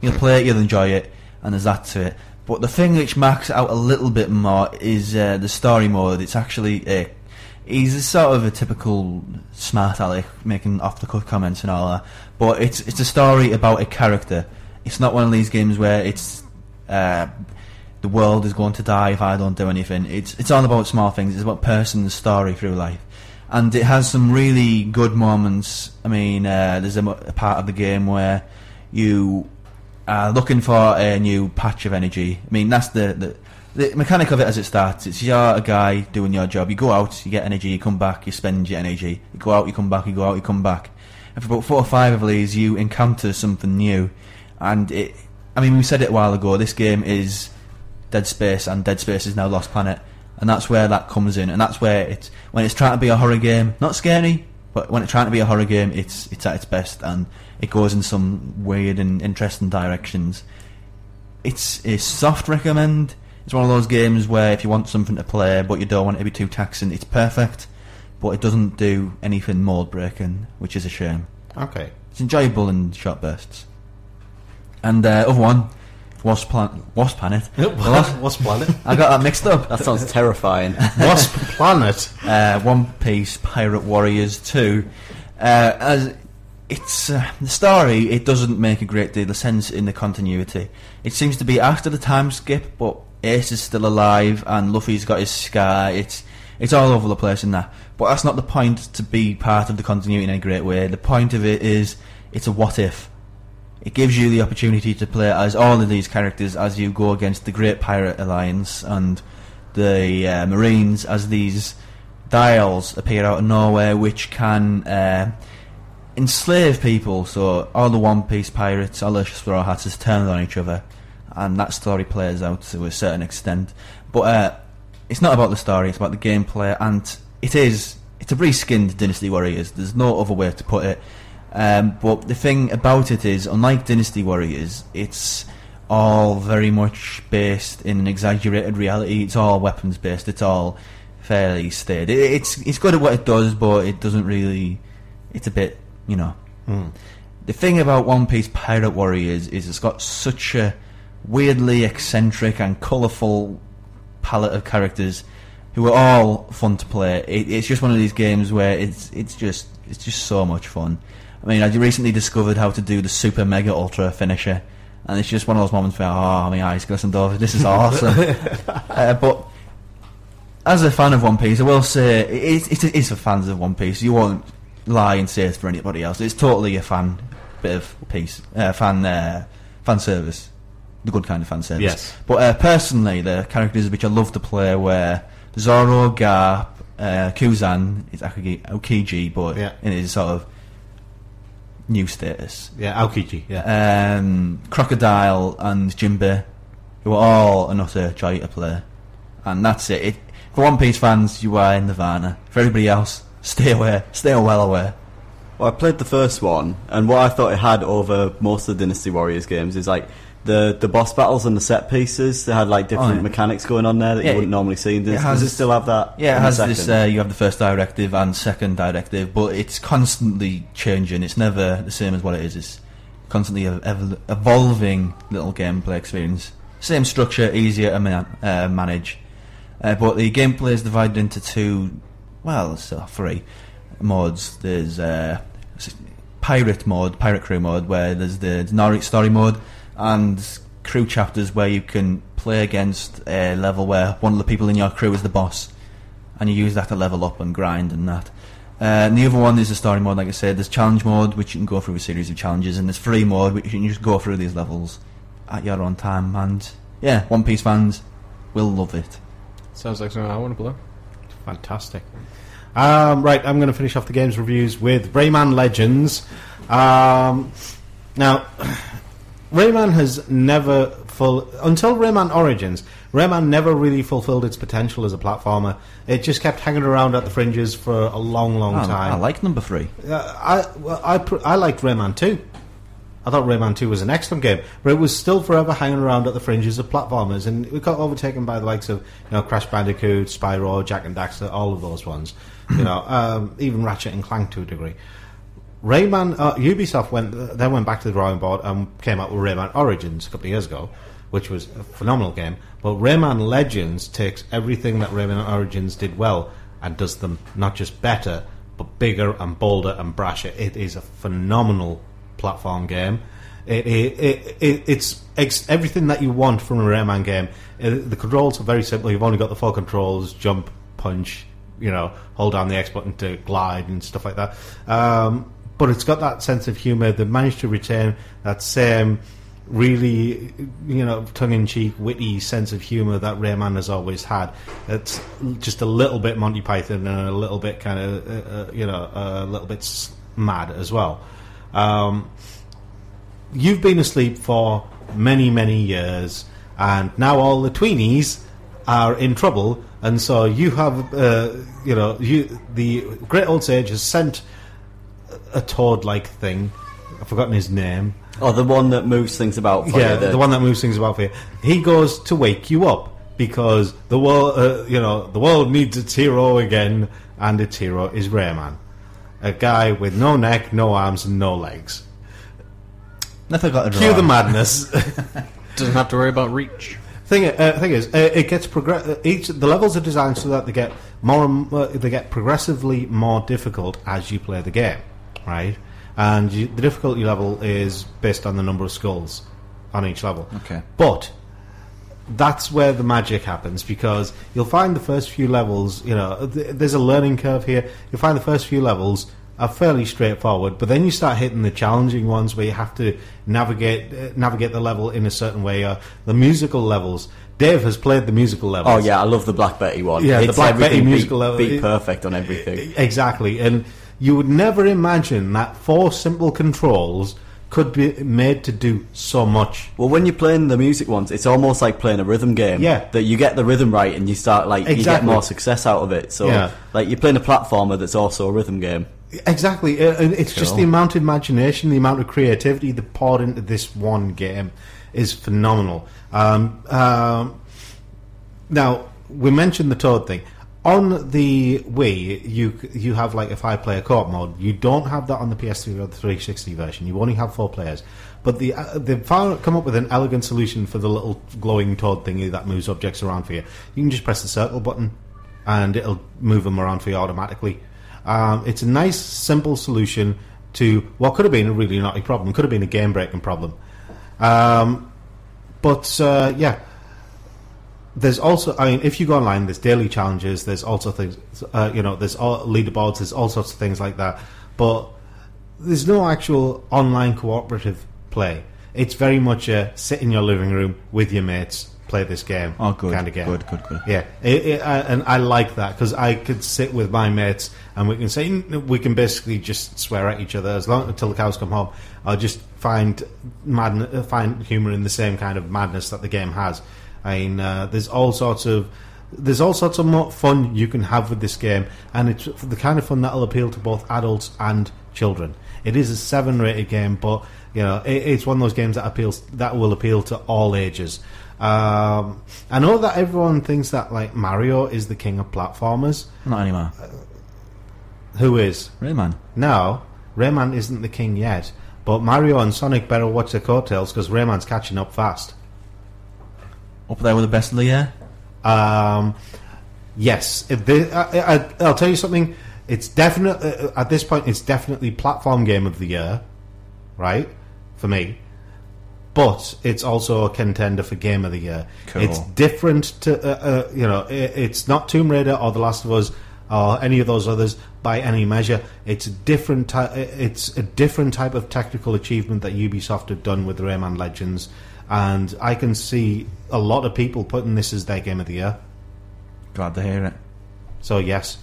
You'll play it, you'll enjoy it, and there's that to it. But the thing which marks out a little bit more is uh, the story mode. It's actually uh, he's a sort of a typical smart aleck making off the cuff comments and all that. But it's it's a story about a character. It's not one of these games where it's uh, the world is going to die if I don't do anything. It's it's all about small things. It's about person's story through life, and it has some really good moments. I mean, uh, there's a, a part of the game where you are looking for a new patch of energy. I mean, that's the, the the mechanic of it as it starts. It's you're a guy doing your job. You go out, you get energy, you come back, you spend your energy. You go out, you come back, you go out, you come back. And for about four or five of these, you encounter something new, and it I mean, we said it a while ago. This game is Dead Space, and Dead Space is now Lost Planet, and that's where that comes in, and that's where it's when it's trying to be a horror game, not scary, but when it's trying to be a horror game, it's it's at its best, and it goes in some weird and interesting directions. It's a soft recommend. It's one of those games where if you want something to play but you don't want it to be too taxing, it's perfect. But it doesn't do anything mold breaking, which is a shame. Okay. It's enjoyable in short bursts. And uh, other one, Wasp, Plan- Wasp Planet. What? Wasp Planet? I got that mixed up. That sounds terrifying. Wasp Planet. Uh, One Piece Pirate Warriors 2. Uh, as it's uh, the story, it doesn't make a great deal of sense in the continuity. It seems to be after the time skip, but Ace is still alive and Luffy's got his scar. It's it's all over the place in that. But that's not the point to be part of the continuity in a great way. The point of it is it's a what if. It gives you the opportunity to play as all of these characters as you go against the Great Pirate Alliance and the uh, Marines as these dials appear out of nowhere which can uh, enslave people. So all the One Piece pirates, all the Straw Hatters turn on each other, and that story plays out to a certain extent. But uh, it's not about the story; it's about the gameplay, and it is. It's a reskinned Dynasty Warriors. There's no other way to put it. Um, but the thing about it is, unlike Dynasty Warriors, it's all very much based in an exaggerated reality. It's all weapons based. It's all fairly staid. It, it's it's good at what it does, but it doesn't really. It's a bit, you know. Hmm. The thing about One Piece Pirate Warriors is it's got such a weirdly eccentric and colourful palette of characters who are all fun to play. It, it's just one of these games where it's it's just it's just so much fun. I mean, I recently discovered how to do the Super Mega Ultra finisher, and it's just one of those moments where oh my eyes glistened over. This is awesome. uh, but as a fan of One Piece, I will say it, it, it is for fans of One Piece. You won't lie and say for anybody else. It's totally a fan bit of piece, uh, fan uh, fan service, the good kind of fan service. Yes. But uh, personally, the characters which I love to play were Zoro, Garp, uh, Kuzan, it's Akagi, Aokiji, but Yeah. in his sort of new status. Yeah, Aokiji. Yeah. Um, Crocodile and Jinbe, who are all another joy to play. And that's it. it. For One Piece fans, you are in Nirvana. For everybody else, stay away. Stay well away. Well, I played the first one, and what I thought it had over most of the Dynasty Warriors games is like the the boss battles and the set pieces. They had like different Oh, yeah. mechanics going on there that Yeah, you wouldn't normally see in it Dynasty. has- Does it still have that? Yeah, it has this. Uh, you have the first directive and second directive, but it's constantly changing. It's never the same as what it is. It's constantly ev- evolving little gameplay experience. Same structure, easier to man- uh, manage, uh, but the gameplay is divided into two. Well, so three modes. There's uh, pirate mode, pirate crew mode, where there's the Nori story mode, and crew chapters where you can play against a level where one of the people in your crew is the boss, and you use that to level up and grind and that. Uh, and the other one is the story mode, like I said. There's challenge mode, which you can go through a series of challenges, and there's free mode, which you can just go through these levels at your own time. And yeah, One Piece fans will love it. Sounds like something I want to play. Fantastic. Um, right, I'm going to finish off the games reviews with Rayman Legends. Um, now, Rayman has never full until Rayman Origins. Rayman never really fulfilled its potential as a platformer. It just kept hanging around at the fringes for a long, long I, time. I like number three. Uh, I well, I pr- I liked Rayman 2. I thought Rayman 2 was an excellent game, but it was still forever hanging around at the fringes of platformers, and it got overtaken by the likes of you know Crash Bandicoot, Spyro, Jak and Daxter, all of those ones. You know, um, even Ratchet and Clank to a degree. Rayman uh, Ubisoft went then went back to the drawing board and came out with Rayman Origins a couple of years ago, which was a phenomenal game. But Rayman Legends takes everything that Rayman Origins did well and does them not just better, but bigger and bolder and brasher. It is a phenomenal platform game. It, it, it, it, it's ex- everything that you want from a Rayman game. Uh the controls are very simple. You've only got the four controls: jump, punch, you know, hold down the X button to glide and stuff like that. Um, but it's got that sense of humour. They've managed to retain that same really, you know, tongue-in-cheek, witty sense of humour that Rayman has always had. It's just a little bit Monty Python and a little bit kind of, uh, uh, you know, a little bit mad as well. Um, you've been asleep for many, many years, and now all the tweenies are in trouble, and so you have, uh, you know, you the great old sage has sent a toad-like thing. I've forgotten his name. Oh, the one that moves things about for yeah, you. the one that moves things about for you. He goes to wake you up because the world, uh, you know, the world needs its hero again, and its hero is Rayman, a guy with no neck, no arms, and no legs. Nothing got to Cue the madness. Doesn't have to worry about reach. thing, uh, thing is, uh, it gets progress. Uh, each the levels are designed so that they get more, and- uh, they get progressively more difficult as you play the game, right? And you, the difficulty level is based on the number of skulls on each level. Okay. but that's where the magic happens because you'll find the first few levels. You know, th- there's a learning curve here. You'll find the first few levels are fairly straightforward, but then you start hitting the challenging ones where you have to navigate uh, navigate the level in a certain way. Or the musical levels. Dave has played the musical levels. Oh yeah, I love the Black Betty one. Yeah, the Black Betty everything beat- musical level. beat perfect on everything. Exactly, and you would never imagine that four simple controls could be made to do so much. Well, when you're playing the music ones, it's almost like playing a rhythm game. Yeah. That you get the rhythm right and you start like you get more success out of it. So Yeah. like you're playing a platformer that's also a rhythm game. Exactly, uh, and it's just the amount of imagination, the amount of creativity that poured into this one game is phenomenal. Um, um, now we mentioned the Toad thing. On the Wii, you you have like a five-player co-op mode. You don't have that on the PS3 or the 360 version. You only have four players. But the uh, they've come up with an elegant solution for the little glowing toad thingy that moves objects around for you. You can just press the circle button, and it'll move them around for you automatically. Um, it's a nice, simple solution to what could have been a really naughty problem. Could have been a game-breaking problem. Um, but uh, yeah, there's also, I mean, if you go online, there's daily challenges. There's also things, uh, you know, there's all leaderboards. There's all sorts of things like that. But there's no actual online cooperative play. It's very much a sit in your living room with your mates, play this game. Oh, good, kind of game. good, good, good. Yeah, it, it, I, and I like that because I could sit with my mates and we can say we can basically just swear at each other as long until the cows come home. I'll just find madn- find humor in the same kind of madness that the game has. I mean, uh, there's all sorts of there's all sorts of more fun you can have with this game, and it's the kind of fun that'll appeal to both adults and children. It is a seven rated game, but you know it, it's one of those games that appeals that will appeal to all ages. Um, I know that everyone thinks that like Mario is the king of platformers. Not anymore. Who is? Rayman. No, Rayman isn't the king yet. But Mario and Sonic better watch their coattails because Rayman's catching up fast. Up there with the best of the year. Um, yes, if they, I, I, I'll tell you something. It's definitely uh, at this point. It's definitely platform game of the year, right? For me, but it's also a contender for game of the year. Cool. It's different to uh, uh, you know. It, it's not Tomb Raider or The Last of Us or any of those others by any measure. It's a different. Ty- it's a different type of technical achievement that Ubisoft have done with Rayman Legends, and I can see a lot of people putting this as their game of the year. Glad to hear it. So yes.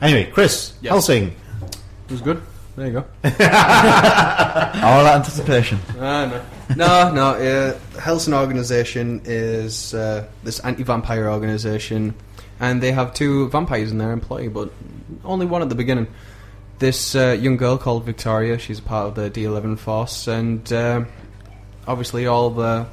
Anyway, Chris Yes. Hellsing. It was good. There you go. All that anticipation. Ah, no, no, no. Uh, Hellsing Organisation is uh, this anti-vampire organisation, and they have two vampires in their employ, but only one at the beginning. This uh, young girl called Victoria, she's a part of the D11 force, and uh, obviously all the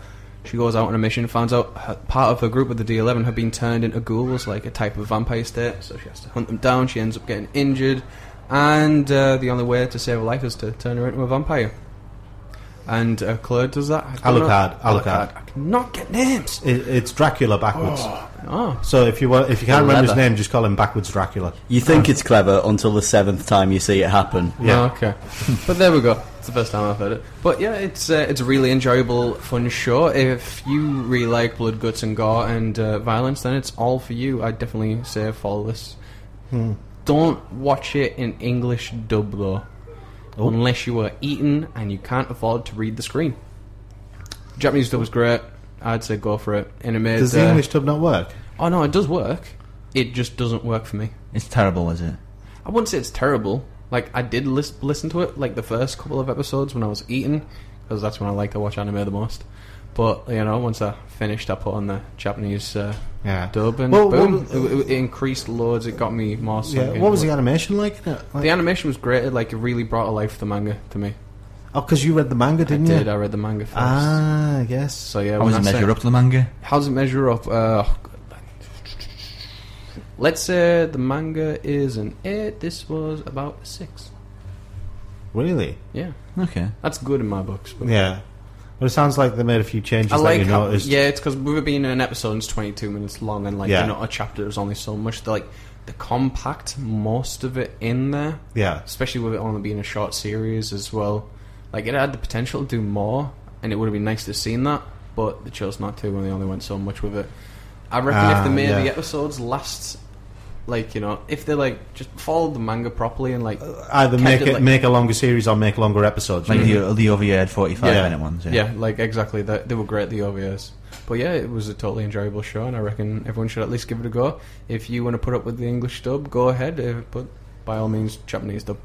she goes out on a mission, finds out her, part of her group of the D11 have been turned into ghouls, like a type of vampire state. So she has to hunt them down. She ends up getting injured, and uh, the only way to save her life is to turn her into a vampire. And uh, Claude does that. I don't Alucard. Alucard. I cannot get names. It, it's Dracula backwards. Oh, So if you want, if you can't remember his name, just call him backwards Dracula. You think it's clever until the seventh time you see it happen. Yeah. Oh, okay. but there we go. It's the first time I've heard it. But yeah, it's uh, it's a really enjoyable, fun show. If you really like blood, guts, and gore and uh, violence, then it's all for you. I definitely say follow this. Don't watch it in English dub though, unless you are eating and you can't afford to read the screen. Japanese dub is great. I'd say go for it. And it made, Does the uh, English dub not work? Oh no, it does work. It just doesn't work for me. It's terrible, is it? I wouldn't say it's terrible. Like I did lis- listen to it like the first couple of episodes when I was eating because that's when I like to watch anime the most. But you know, once I finished, I put on the Japanese uh, Yeah. dub, and Well, boom, well, it, it- it increased loads. It got me more. Yeah. What was the animation like? in it? Like- The animation was great. It, like it really brought to life the manga to me. oh, because you read the manga, didn't I you? did. I read the manga first. Ah, yes. So yeah, How does it I measure say- up to the manga? How does it measure up? Uh, let's say the manga is an eight. This was about a six. Really? Yeah, Okay. that's good in my books. But Yeah. But it sounds like they made a few changes I like that you how, noticed. yeah, it's because with it being an episode, it's twenty two minutes long, and like Yeah. you know, a chapter is only so much. They like they compact most of it in there, Yeah. especially with it only being a short series as well. Like it had the potential to do more, and it would have been nice to have seen that, but they chose not to, when they only went so much with it. I reckon if Ah, they made yeah. the episodes last, like you know, if they like just followed the manga properly and like Either make it, it like- make a longer series or make longer episodes. Like you the, the overhead 45 Yeah. minute ones. Yeah. Yeah, like exactly. That they were great the OVAs. But yeah, it was a totally enjoyable show, and I reckon everyone should at least give it a go. If you want to put up with the English dub, go ahead. Uh, but by all means, Japanese dub.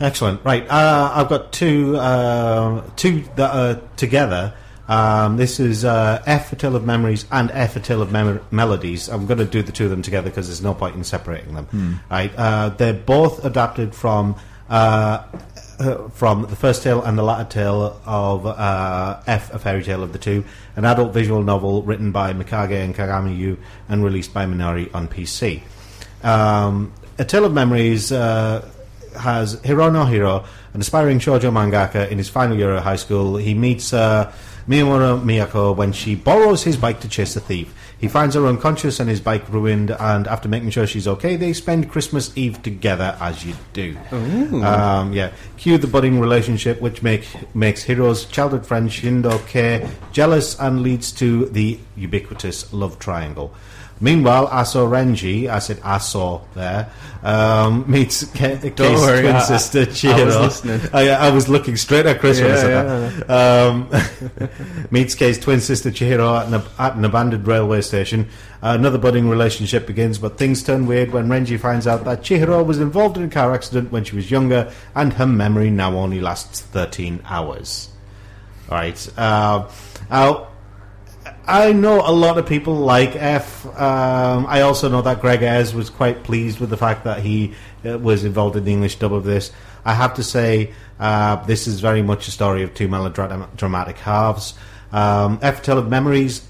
Excellent. Right, uh, I've got two, uh, two that are together. Um, this is uh, F for Tale of Memories and F for Tale of Mem- Melodies. I'm going to do the two of them together because there's no point in separating them. Right, uh, they're both adapted from uh, uh, from the first tale and the latter tale of uh, F, a fairy tale of the two, an adult visual novel written by Mikage and Kagami Yu and released by minori on PC. Um, a Tale of Memories uh, has Hirono Hiro, an aspiring shoujo mangaka in his final year of high school. He meets uh, Miyamura Miyako when she borrows his bike to chase a thief. He finds her unconscious and his bike ruined, and after making sure she's okay, they spend Christmas Eve together, as you do. Um, yeah, cue the budding relationship, which make, makes Hiro's childhood friend Shindo Kei jealous and leads to the ubiquitous love triangle. Meanwhile, Aso Renji, I said Aso there, um, meets Ke- Kei's worry, twin I- sister I Chihiro. was listening. I, I was looking straight at Chris when I Yeah, said that. Um, meets Kei's twin sister Chihiro at an, at an abandoned railway station. Uh, another budding relationship begins, but things turn weird when Renji finds out that Chihiro was involved in a car accident when she was younger, and her memory now only lasts 13 hours. Alright. Uh, now, I know a lot of people like F. Um, I also know that Greg Ayres was quite pleased with the fact that he uh, was involved in the English dub of this. I have to say, uh, this is very much a story of two melodramatic halves. Um, F Tale of Memories,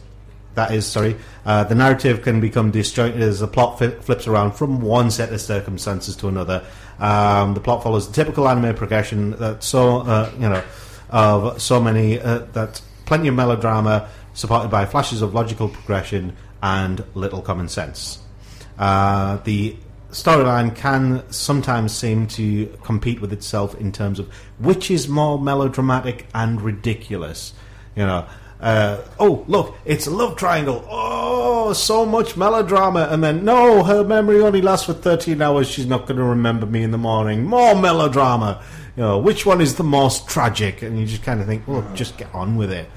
that is, sorry, uh, the narrative can become disjointed as the plot fi- flips around from one set of circumstances to another. Um, the plot follows the typical anime progression that so, uh, you know, of so many, uh, that plenty of melodrama supported by flashes of logical progression and little common sense. Uh, the storyline can sometimes seem to compete with itself in terms of which is more melodramatic and ridiculous. You know, uh, oh look, it's a love triangle. Oh, so much melodrama, and then no, her memory only lasts for thirteen hours. She's not going to remember me in the morning. More melodrama. You know, which one is the most tragic? And you just kind of think, well, just get on with it.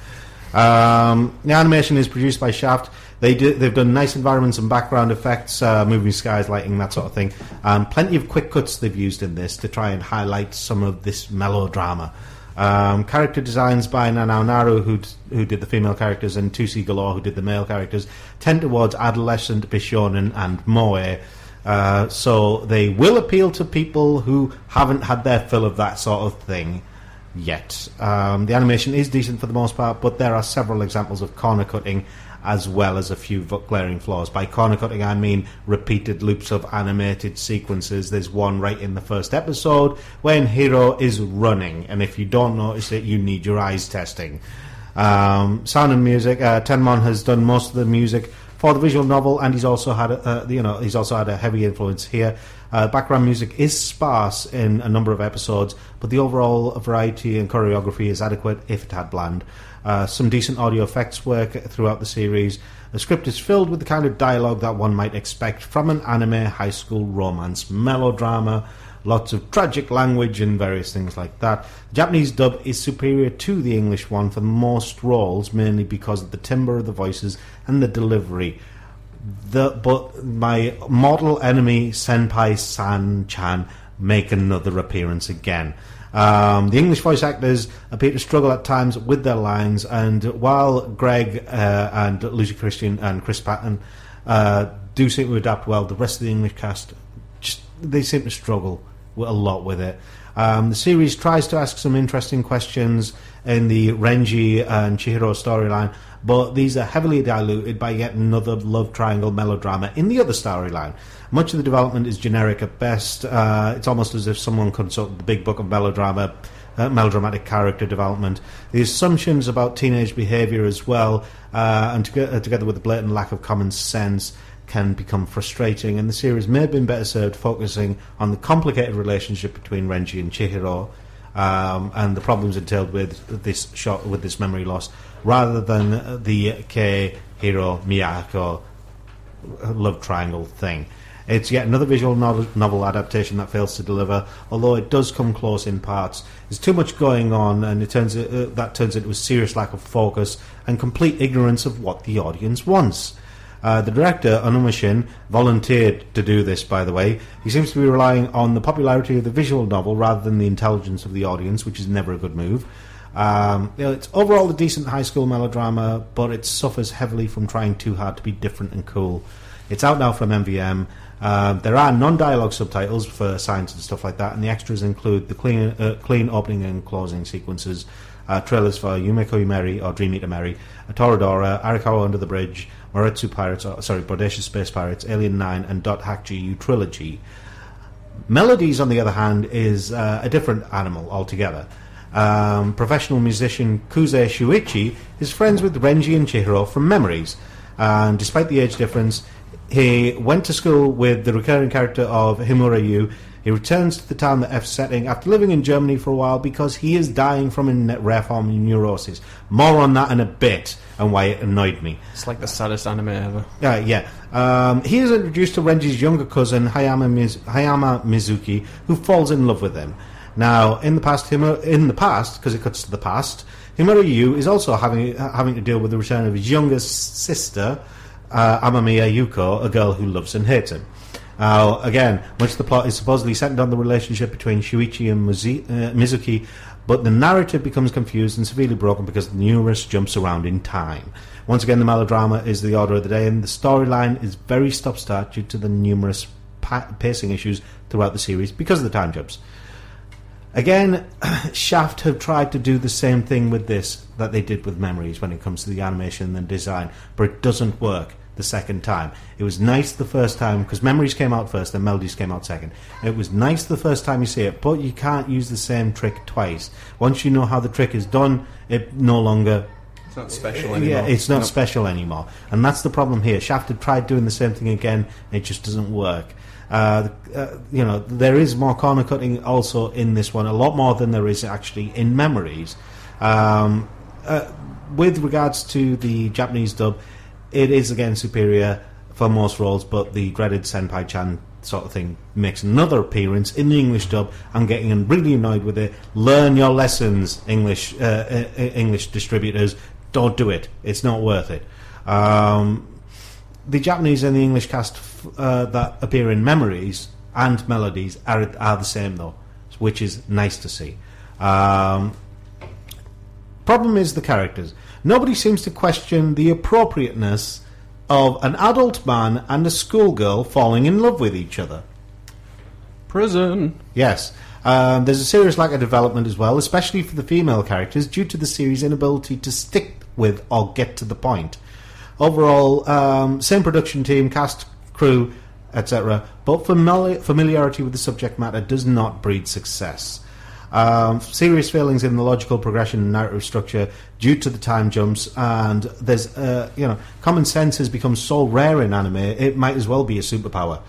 Um, the animation is produced by Shaft. They do, they've done nice environments and background effects, uh, moving skies, lighting, that sort of thing. Um, plenty of quick cuts they've used in this to try and highlight some of this melodrama. Um, character designs by Nanao Naru, who who did the female characters, and Tusi Galore, who did the male characters, tend towards adolescent, bishonen, and moe. Uh, so they will appeal to people who haven't had their fill of that sort of thing yet. Um, the animation is decent for the most part, but there are several examples of corner cutting as well as a few glaring flaws. By corner cutting, I mean repeated loops of animated sequences. There's one right in the first episode when Hiro is running, and if you don't notice it, you need your eyes testing. Um, sound and music. Uh, Tenmon has done most of the music for the visual novel, and he's also had a, uh, you know he's also had a heavy influence here. Uh, background music is sparse in a number of episodes, but the overall variety and choreography is adequate if it had bland. Uh, some decent audio effects work throughout the series. The script is filled with the kind of dialogue that one might expect from an anime high school romance melodrama. Lots of tragic language and various things like that. The Japanese dub is superior to the English one for most roles, mainly because of the timbre of the voices and the delivery. The, but my model enemy Senpai San Chan make another appearance again. Um, the English voice actors appear to struggle at times with their lines, and while Greg uh, and Lucy Christian and Chris Patton uh, do seem to adapt well, the rest of the English cast just they seem to struggle with, a lot with it. Um, the series tries to ask some interesting questions in the Renji and Chihiro storyline, but these are heavily diluted by yet another love triangle melodrama in the other storyline. Much of the development is generic at best. Uh, it's almost as if someone consulted the big book of melodrama, uh, melodramatic character development. The assumptions about teenage behaviour as well, uh, and to- uh, together with the blatant lack of common sense, can become frustrating. And the series may have been better served focusing on the complicated relationship between Renji and Chihiro. Um, and the problems entailed with this shot with this memory loss, rather than the K Hiro Miyako love triangle thing. It's yet another visual novel, adaptation that fails to deliver, although it does come close in parts. There's too much going on, and it turns uh, that turns into a serious lack of focus and complete ignorance of what the audience wants. Uh, the director, Onuma Shin, volunteered to do this, by the way. He seems to be relying on the popularity of the visual novel rather than the intelligence of the audience, which is never a good move. Um, you know, it's overall a decent high school melodrama, but it suffers heavily from trying too hard to be different and cool. It's out now from MVM. Uh, there are non-dialogue subtitles for science and stuff like that, and the extras include the clean, uh, clean opening and closing sequences, uh, trailers for Yumekui Merry or Dream Eater Mary, Toradora, Arakawa Under the Bridge, Moretsu Pirates, or, sorry, Bodacious Space Pirates, Alien 9, and Dot Hack GU Trilogy. Melodies, on the other hand, is uh, a different animal altogether. Um, professional musician Kuze Shuichi is friends with Renji and Chihiro from Memories, and despite the age difference, he went to school with the recurring character of Himura Yu. He returns to the town that F setting after living in Germany for a while because he is dying from a rare form of neurosis. More on that in a bit and why it annoyed me. It's like the saddest anime ever. Yeah, yeah. Um, he is introduced to Renji's younger cousin Hayama, Miz- Hayama Mizuki, who falls in love with him. Now, in the past, Himu- in the past, because it cuts to the past, Himura Yu is also having having to deal with the return of his youngest sister, uh, Amamiya Yuko, a girl who loves and hates him. Now, again, much of the plot is supposedly centered on the relationship between Shuichi and uh, Mizuki, but the narrative becomes confused and severely broken because the numerous jumps around in time. Once again, the melodrama is the order of the day, and the storyline is very stop-start due to the numerous pa- pacing issues throughout the series because of the time jumps. Again, Shaft have tried to do the same thing with this that they did with Memories when it comes to the animation and the design, but it doesn't work the second time. It was nice the first time because Memories came out first and Melodies came out second. It was nice the first time you see it, but you can't use the same trick twice. Once you know how the trick is done, it no longer It's not special yeah, anymore. it's not Nope. special anymore, and that's the problem here. Shaft had tried doing the same thing again, and it just doesn't work. Uh, uh, you know, there is more corner cutting also in this one, a lot more than there is actually in Memories. Um, uh, with regards to the Japanese dub, it is again superior for most roles, but the dreaded Senpai Chan sort of thing makes another appearance in the English dub. I'm getting really annoyed with it. Learn your lessons, English uh, uh, English distributors. Don't do it. It's not worth it. Um, the Japanese and the English cast uh, that appear in Memories and Melodies are, are the same though, which is nice to see. Um, problem is the characters. Nobody seems to question the appropriateness of an adult man and a schoolgirl falling in love with each other. Prison. Yes. Um, there's a serious lack of development as well, especially for the female characters, due to the series' inability to stick with or get to the point. Overall, um, same production team, cast, crew, etc., but famili- familiarity with the subject matter does not breed success. Um, serious failings in the logical progression and narrative structure due to the time jumps, and there's, uh, you know, common sense has become so rare in anime, it might as well be a superpower.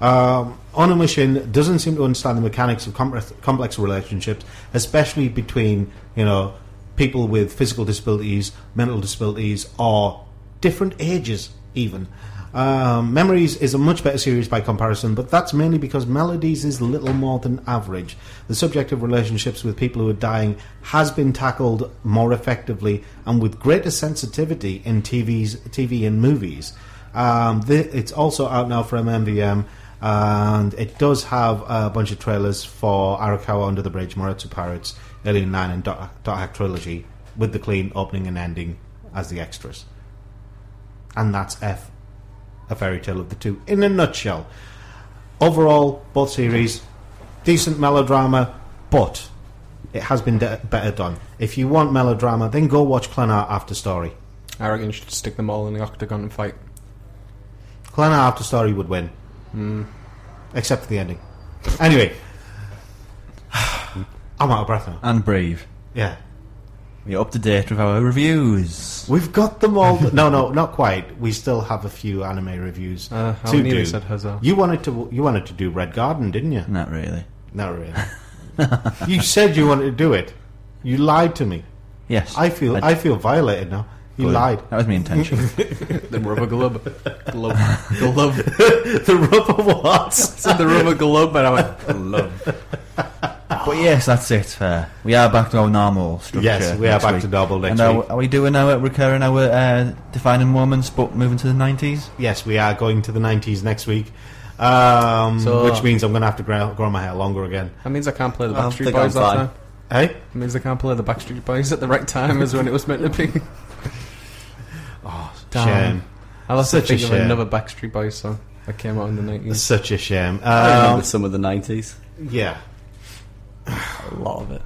Um, Onuma Shin doesn't seem to understand the mechanics of complex relationships, especially between you know people with physical disabilities, mental disabilities, or different ages even. Um, Memories is a much better series by comparison, but that's mainly because Melodies is little more than average. The subject of relationships with people who are dying has been tackled more effectively and with greater sensitivity in TVs, TV and movies. Um, it's also out now from MVM. And it does have a bunch of trailers for Arakawa Under the Bridge, Moretsu Pirates, Alien 9, and Dot, Dot Hack Trilogy with the clean opening and ending as the extras. And that's F, a fairy tale of the two, in a nutshell. Overall, both series, decent melodrama, but it has been de- better done. If you want melodrama, then go watch Clannad After Story. I reckon you should stick them all in the octagon and fight. Clannad After Story would win, Mm. except for the ending. Anyway, I'm out of breath now. And Brave. Yeah. We're up to date with our reviews. We've got them all. no, no, not quite. We still have a few anime reviews Uh, I to nearly do. said Huzzah. You wanted to. You wanted to do Red Garden, didn't you? Not really. Not really. you said you wanted to do it. You lied to me. Yes. I feel. I- I, feel violated now. You Good. lied. That was my intention. the rubber glove. Glove. Glove. the rubber what? said the rubber glove, but I went, glove. But yes, that's it. Uh, we are back to our normal structure. Yes, we are back week. to normal next and are, week. are we doing our recurring our uh, defining moments, but moving to the nineties? Yes, we are going to the nineties next week. Um, So- which means I'm going to have to grow, grow my hair longer again. That means I can't play the Backstreet Boys I'm that fine. time. Hey, It means I can't play the Backstreet Boys at the right time as when it was meant to be. oh, Damn. shame. I'll have to Such a think of shame. another Backstreet Boys song that came out in the 90s. Such a shame. I remember Um, some of the 90s. yeah. A lot of it.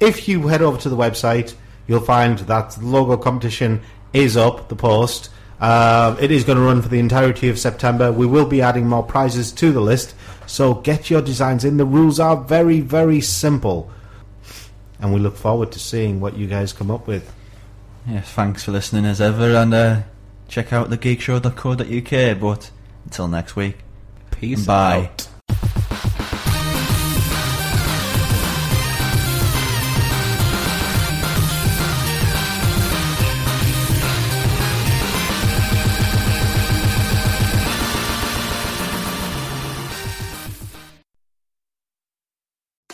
If you head over to the website, you'll find that the logo competition is up, the post. Uh, it is going to run for the entirety of September. We will be adding more prizes to the list, so get your designs in. The rules are very, very simple. And we look forward to seeing what you guys come up with. Yes, thanks for listening as ever, and uh, check out thegeekshow.co.uk. But until next week, Peace bye. out.